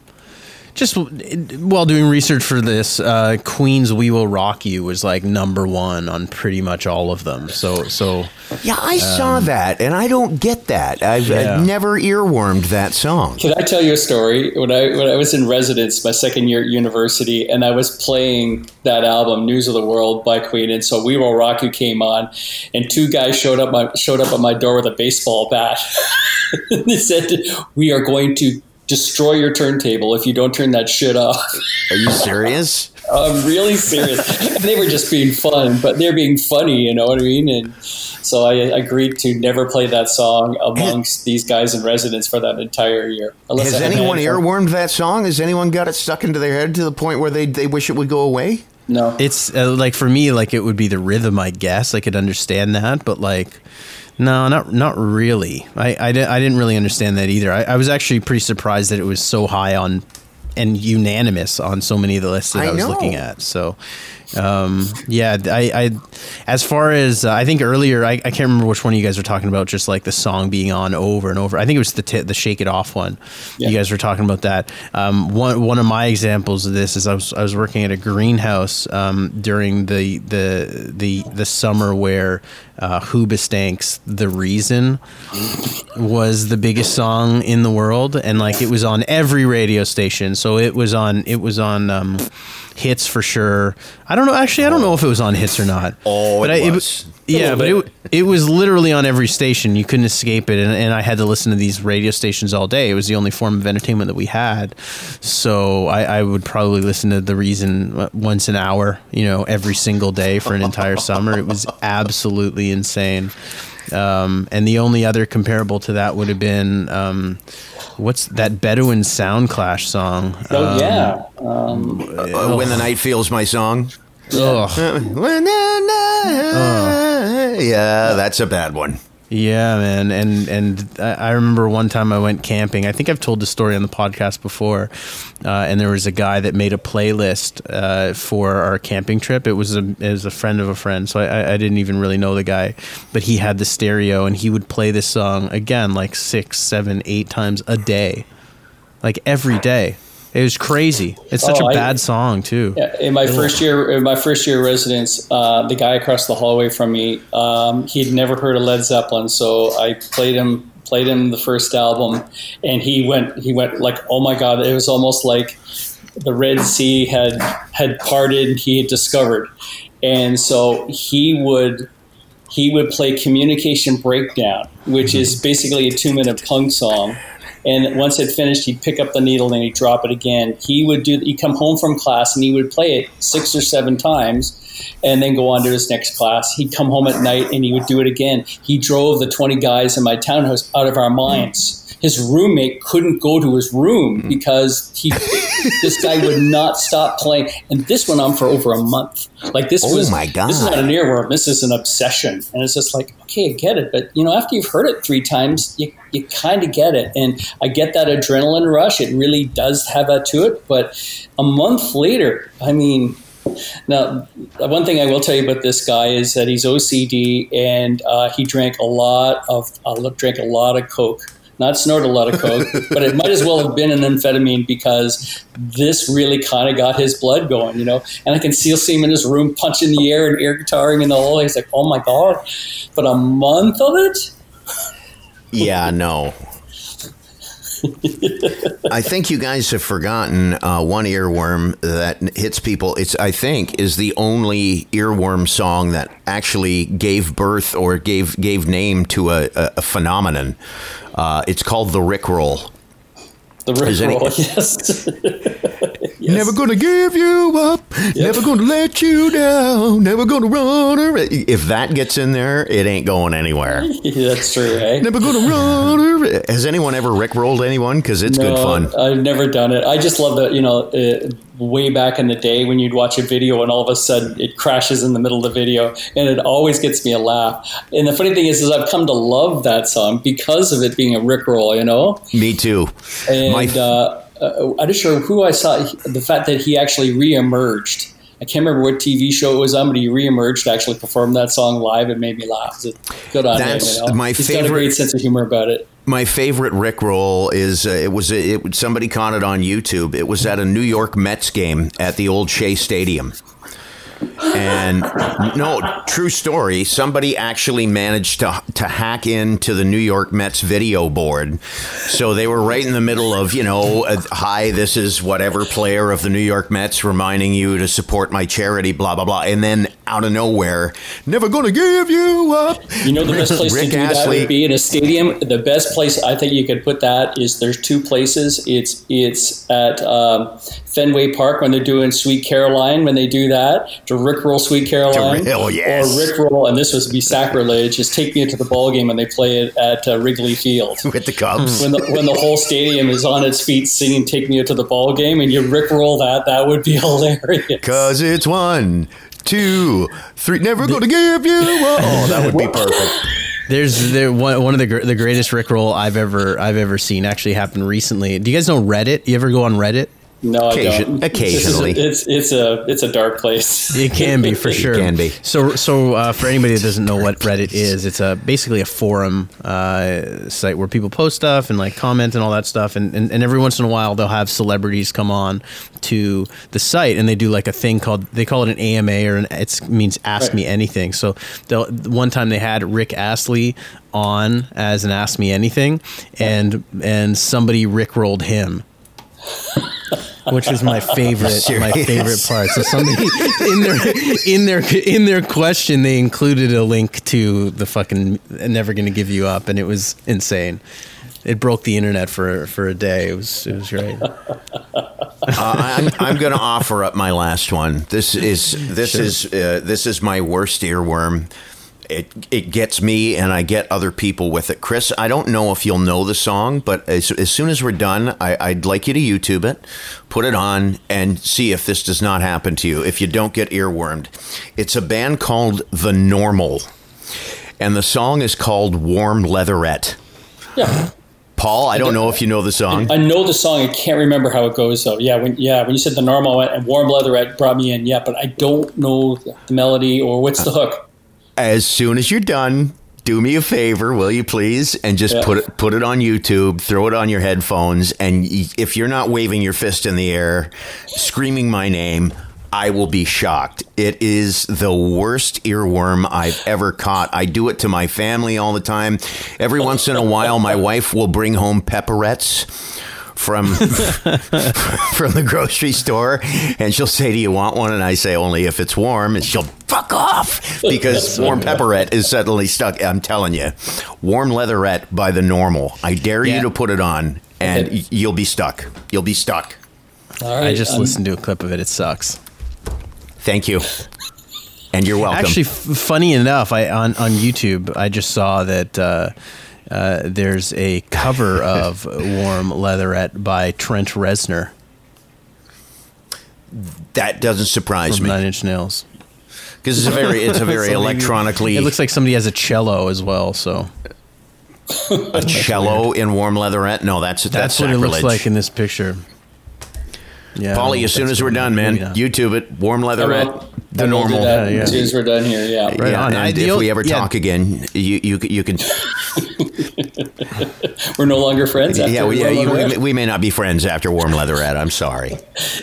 Speaker 1: just while doing research for this, uh, Queen's "We Will Rock You" was like number one on pretty much all of them. So, so
Speaker 2: yeah, I saw that, and I don't get that. I've,
Speaker 1: Yeah.
Speaker 2: I've never earwormed that song.
Speaker 3: Can I tell you a story? When I when I was in residence, my second year at university, and I was playing that album, "News of the World" by Queen, and so "We Will Rock You" came on, and two guys showed up my showed up at my door with a baseball bat. they said, "We are going to destroy your turntable if you don't turn that shit off."
Speaker 2: Are you serious?
Speaker 3: I'm really serious. They were just being fun, but they're being funny, you know what I mean? And so I agreed to never play that song amongst these guys in residence for that entire year. Unless
Speaker 2: Has anyone
Speaker 3: had
Speaker 2: earwormed that song? Has anyone got it stuck into their head to the point where they, they wish it would go away?
Speaker 3: No.
Speaker 1: it's uh, like for me, like it would be the rhythm. I guess I could understand that, but like. No, not not really. I, I, di- I didn't really understand that either. I, I was actually pretty surprised that it was so high on and unanimous on so many of the lists that I,
Speaker 2: I
Speaker 1: was
Speaker 2: know.
Speaker 1: looking at. So, um, yeah, I, I as far as uh, I think earlier, I, I can't remember which one you guys were talking about. Just like the song being on over and over. I think it was the t- the Shake It Off one.
Speaker 3: Yeah.
Speaker 1: You guys were talking about that. Um, one one of my examples of this is I was I was working at a greenhouse um, during the the the the summer where uh, Hoobastank's "The Reason" was the biggest song in the world, and like it was on every radio station. So it was on it was on um, hits for sure. I don't know. Actually, I don't know if it was on hits or not.
Speaker 2: Oh, but it
Speaker 1: I,
Speaker 2: was.
Speaker 1: yeah, but it it was literally on every station. You couldn't escape it, and, and I had to listen to these radio stations all day. It was the only form of entertainment that we had. So I, I would probably listen to the reason uh, once an hour, you know, every single day for an entire summer. It was absolutely insane. Um, and the only other comparable to that would have been um, what's that Bedouin Soundclash song?
Speaker 3: oh,
Speaker 1: Um,
Speaker 3: yeah. Um,
Speaker 2: Uh, when the night feels my song.
Speaker 1: ugh.
Speaker 2: Uh, when the night- Yeah, that's a bad one.
Speaker 1: Yeah, man, and and I remember one time I went camping. I think I've told the story on the podcast before, uh, and there was a guy that made a playlist uh, for our camping trip. It was a it was a friend of a friend, so I, I didn't even really know the guy, but he had the stereo and he would play this song again like six, seven, eight times a day, like every day. It was crazy. It's such
Speaker 3: Oh,
Speaker 1: a
Speaker 3: I-
Speaker 1: bad song too.
Speaker 3: Yeah, in my first year, in my first year of residence, uh, the guy across the hallway from me, um, he'd never heard of Led Zeppelin, so I played him played him the first album, and he went he went like, oh my god! It was almost like the Red Sea had had parted. He had discovered, and so he would he would play Communication Breakdown, which is basically a two minute punk song. And once it finished, he'd pick up the needle and he'd drop it again. He would do. He'd come home from class and he would play it six or seven times, and then go on to his next class. He'd come home at night and he would do it again. He drove the twenty guys in my townhouse out of our minds. His roommate couldn't go to his room because he, this guy would not stop playing. And this went on for over a month. Like this
Speaker 2: Oh
Speaker 3: was
Speaker 2: my
Speaker 3: This is not an earworm. This is an obsession. And it's just like, okay, I get it. But you know, after you've heard it three times, you, you kind of get it. And I get that adrenaline rush. It really does have that to it. But a month later, I mean, now, one thing I will tell you about this guy is that he's OCD and uh, he drank a lot of uh, drank a lot of coke. Not snort a lot of coke, but it might as well have been an amphetamine because this really kind of got his blood going, you know. And I can still see him in his room punching the air and air guitaring and the whole. He's like, "Oh my god!" But a month of it,
Speaker 2: Yeah, no. I think you guys have forgotten uh, one earworm that hits people. It's I think is the only earworm song that actually gave birth or gave gave name to a, a, a phenomenon. Uh, it's called the Rickroll.
Speaker 3: the
Speaker 2: Is any-
Speaker 3: Rickroll, yes. Yes.
Speaker 2: Never gonna give you up. Never gonna let you down. Never gonna run. Away. If that gets in there, it ain't going anywhere.
Speaker 3: That's true, eh?
Speaker 2: Never gonna run. Away. Has anyone ever rickrolled anyone? Because it's good fun.
Speaker 3: I've never done it. I just love that, you know, uh, way back in the day when you'd watch a video and all of a sudden it crashes in the middle of the video and it always gets me a laugh. And the funny thing is, is I've come to love that song because of it being a Rickroll, you know?
Speaker 2: Me too.
Speaker 3: And
Speaker 2: My-
Speaker 3: uh, uh, I'm not sure who I saw. The fact that he actually reemerged I can't remember what TV show it was on, but he reemerged to actually perform that song live. It made me laugh. It's good on
Speaker 2: That's
Speaker 3: him. You know?
Speaker 2: my
Speaker 3: He's got a
Speaker 2: favorite-
Speaker 3: great sense of humor about it.
Speaker 2: My favorite Rick roll is uh, it was it somebody caught it on YouTube. It was at a New York Mets game at the old Shea Stadium. And no, true story. Somebody actually managed to to hack into the New York Mets video board. So they were right in the middle of, you know, hi, this is whatever player of the New York Mets reminding you to support my charity, blah blah blah. And then out of nowhere, never gonna give you up.
Speaker 3: You know the best place
Speaker 2: Rick
Speaker 3: to do that would be in a stadium. The best place I think you could put that is there's two places. It's it's at um, Fenway Park when they're doing Sweet Caroline when they do that to Rickroll Sweet Caroline
Speaker 2: To- oh, yes.
Speaker 3: or Rickroll and this would be sacrilege is take me into the ball game when they play it at uh, Wrigley Field.
Speaker 2: with the Cubs.
Speaker 3: When the, when the whole stadium is on its feet singing "Take Me to the Ball Game" and you rickroll that, that would be hilarious.
Speaker 2: Cause it's one, two, three. Never gonna give you up. Oh, that would be perfect.
Speaker 1: There's there one, one of the gr- the greatest Rickroll I've ever I've ever seen actually happened recently. Do you guys know Reddit? You ever go on Reddit?
Speaker 3: No, I don't.
Speaker 2: occasionally.
Speaker 3: it's it's a it's a dark place.
Speaker 1: It can be for sure.
Speaker 2: can be.
Speaker 1: So, so uh, for anybody that doesn't know what Reddit is, it's a basically a forum uh, site where people post stuff and like comment and all that stuff. And, and and every once in a while, they'll have celebrities come on to the site and they do like a thing called they call it an AMA or an it means Ask
Speaker 3: Right.
Speaker 1: Me Anything. So, they'll- one time they had Rick Astley on as an Ask Me Anything, and and somebody rickrolled him. which is my favorite my favorite part. So somebody in their in their in their question they included a link to the fucking never gonna give you up and it was insane. It broke the internet for for a day. It was it was great.
Speaker 2: Uh, I'm, I'm going to offer up my last one. This is this is uh, this is my worst earworm. It it gets me, and I get other people with it. Chris, I don't know if you'll know the song, but as, as soon as we're done, I, I'd like you to YouTube it, put it on, and see if this does not happen to you. If you don't get earwormed, it's a band called The Normal, and the song is called Warm Leatherette.
Speaker 3: Yeah,
Speaker 2: Paul, I don't know if you know the song.
Speaker 3: I know the song. I can't remember how it goes though. Yeah, when yeah when you said the normal and warm leatherette brought me in. Yeah, but I don't know the melody or what's the hook.
Speaker 2: As soon as you're done, do me a favor, will you please, and just
Speaker 3: Yeah.
Speaker 2: put it put it on YouTube, throw it on your headphones, and y- if you're not waving your fist in the air, screaming my name. I will be shocked. It is the worst earworm I've ever caught. I do it to my family all the time. Every once in a while, my wife will bring home pepperettes from from the grocery store, and she'll say, "Do you want one?" And I say, "Only if it's warm." And she'll fuck off because warm pepperette is suddenly stuck. I'm telling you, warm leatherette by the normal. I dare
Speaker 1: Yeah.
Speaker 2: you to put it on, and
Speaker 3: Okay.
Speaker 2: you'll be stuck. You'll be stuck.
Speaker 3: All right,
Speaker 1: I just
Speaker 3: um,
Speaker 1: listened to a clip of it. It sucks.
Speaker 2: Thank you, and you're welcome.
Speaker 1: Actually, f- funny enough, I on on YouTube I just saw that uh, uh, there's a cover of "Warm Leatherette" by Trent Reznor
Speaker 2: that doesn't surprise
Speaker 1: from
Speaker 2: me
Speaker 1: Nine Inch Nails.
Speaker 2: because it's a very it's a very electronically
Speaker 1: It looks like somebody has a cello as well. So
Speaker 2: a cello in warm leatherette. No, that's that's,
Speaker 1: that's, what it looks like in this picture. Yeah,
Speaker 2: Polly, as soon as we're done, man,
Speaker 1: maybe not.
Speaker 2: YouTube it. Warm
Speaker 3: I
Speaker 2: leatherette,
Speaker 3: will-
Speaker 2: the
Speaker 3: I
Speaker 2: normal.
Speaker 3: that
Speaker 1: Yeah, yeah.
Speaker 3: As soon as we're done here, yeah.
Speaker 1: Right
Speaker 2: yeah,
Speaker 1: on.
Speaker 2: and
Speaker 1: I-
Speaker 2: if we ever
Speaker 1: yeah.
Speaker 2: talk again, you you you can.
Speaker 3: We're no longer friends. After
Speaker 2: yeah, we, yeah you, we, may- we may not be friends after warm leatherette. I'm sorry.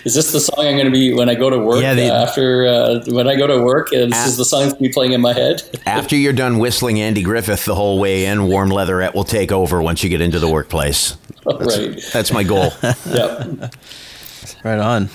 Speaker 3: Is this the song I'm going to be when I go to work?
Speaker 1: Yeah, they-
Speaker 3: uh, after uh, when I go to work, uh, this
Speaker 2: Ah.
Speaker 3: is the song that's be playing in my head.
Speaker 2: After you're done whistling Andy Griffith the whole way in, warm leatherette will take over once you get into the workplace.
Speaker 3: right.
Speaker 2: That's my goal.
Speaker 3: Yep.
Speaker 1: Right on.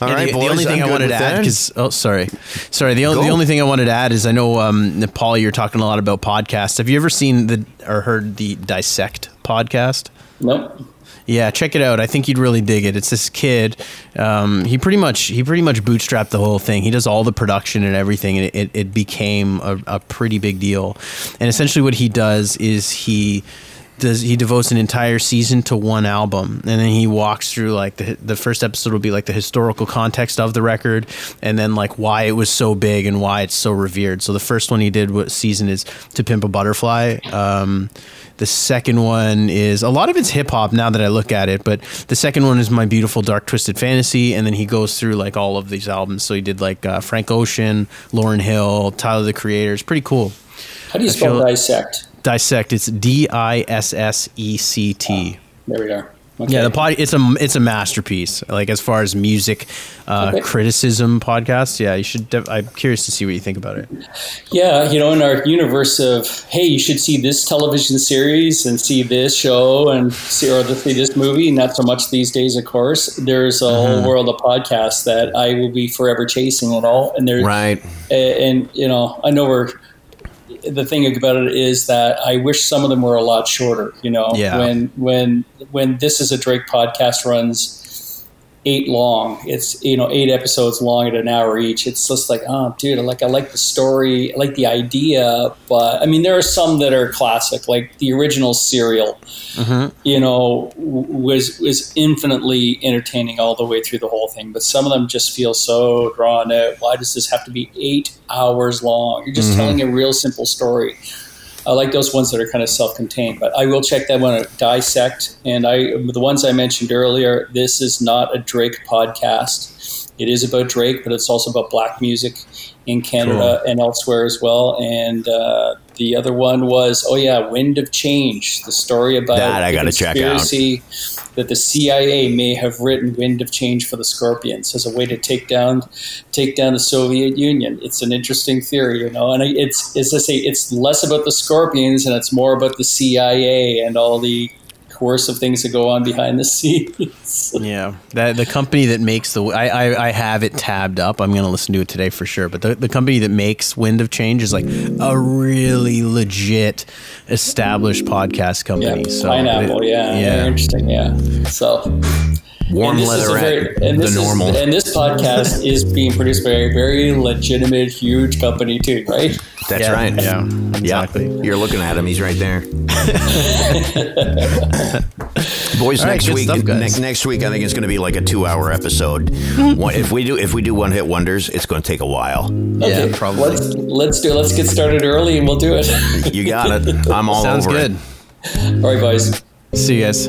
Speaker 2: All
Speaker 1: Yeah,
Speaker 2: right,
Speaker 1: the,
Speaker 2: boys.
Speaker 1: the only thing
Speaker 2: I'm
Speaker 1: I wanted to add, because oh, sorry, sorry. The only, the only thing I wanted to add is I know, um, Paul, you're talking a lot about podcasts. Have you ever seen the or heard the Dissect podcast?
Speaker 3: Nope.
Speaker 1: Yeah, check it out. I think you'd really dig it. It's this kid. Um, he pretty much he pretty much bootstrapped the whole thing. He does all the production and everything, and it, it, it became a, a pretty big deal. And essentially, what he does is he does he devotes an entire season to one album, and then he walks through like the the first episode will be like the historical context of the record, and then like why it was so big and why it's so revered. So the first one he did what season is To Pimp a Butterfly. Um, the second one is a lot of it's hip hop now that I look at it, but the second one is My Beautiful Dark Twisted Fantasy, and then he goes through like all of these albums. So he did like uh, Frank Ocean, Lauryn Hill, Tyler the Creator. It's pretty cool.
Speaker 3: How do you
Speaker 1: I
Speaker 3: spell
Speaker 1: feel-
Speaker 3: dissect?
Speaker 1: Dissect. It's D I S S E C T.
Speaker 3: There we are. Okay.
Speaker 1: Yeah, the pod. It's a it's a masterpiece. Like as far as music uh,
Speaker 3: Okay.
Speaker 1: criticism podcasts. Yeah, you should. Def- I'm curious to see what you think about it.
Speaker 3: Yeah, you know, in our universe of hey, you should see this television series and see this show and see or see this movie. Not so much these days, of course. There's a
Speaker 1: Mm-hmm.
Speaker 3: whole world of podcasts that I will be forever chasing and all. And there,
Speaker 2: Right.
Speaker 3: and, and you know, I know we're. The thing about it is that I wish some of them were a lot shorter. You know,
Speaker 1: Yeah.
Speaker 3: when when when this is a Drake podcast runs eight long. It's you know eight episodes long at an hour each. It's just like oh, dude, I like I like the story, I like the idea, but I mean there are some that are classic, like the original Serial. Mm-hmm. You know, was was infinitely entertaining all the way through the whole thing, but some of them just feel so drawn out. Why does this have to be eight hours long? You're just mm-hmm. telling a real simple story. I like those ones that are kind of self-contained, but I will check that one out. Dissect, and I the ones I mentioned earlier. This is not a Drake podcast. It is about Drake, but it's also about black music in Canada and elsewhere as well. And uh, the other one was, oh yeah, Wind of Change, the story about
Speaker 2: That I gotta check out.
Speaker 3: conspiracy that the CIA may have written Wind of Change for the Scorpions as a way to take down take down the Soviet Union. It's an interesting theory, you know, and it's as I say, it's less about the Scorpions and it's more about the CIA and all the coercive things that go on behind the scenes.
Speaker 1: Yeah, that the company that makes the I, I I have it tabbed up. I'm gonna listen to it today for sure. But the, the company that makes Wind of Change is like a really legit established podcast
Speaker 3: yeah,
Speaker 1: company. so
Speaker 3: pineapple,
Speaker 1: it-
Speaker 3: yeah,
Speaker 1: yeah.
Speaker 3: interesting, yeah. So
Speaker 2: Warm
Speaker 3: and this is a very- and
Speaker 2: the
Speaker 3: this is-
Speaker 2: normal.
Speaker 3: and this podcast is being produced by a very legitimate, huge company too, right?
Speaker 2: That's
Speaker 1: Yeah,
Speaker 2: right.
Speaker 1: yeah,
Speaker 2: Yeah.
Speaker 1: exactly.
Speaker 2: You're looking at him. He's right there. Boys,
Speaker 1: All right,
Speaker 2: next week.
Speaker 1: stuff, guys.
Speaker 2: ne- next week, I think it's going to be like a two-hour episode. One- if we do, if we do one hit wonders, it's going to take a while.
Speaker 1: Yeah, probably.
Speaker 3: Let's let's do. Let's get started early, and we'll do it.
Speaker 2: You got it. I'm all with it.
Speaker 1: Sounds
Speaker 2: over
Speaker 1: good.
Speaker 2: it.
Speaker 3: All right, boys.
Speaker 1: See you guys.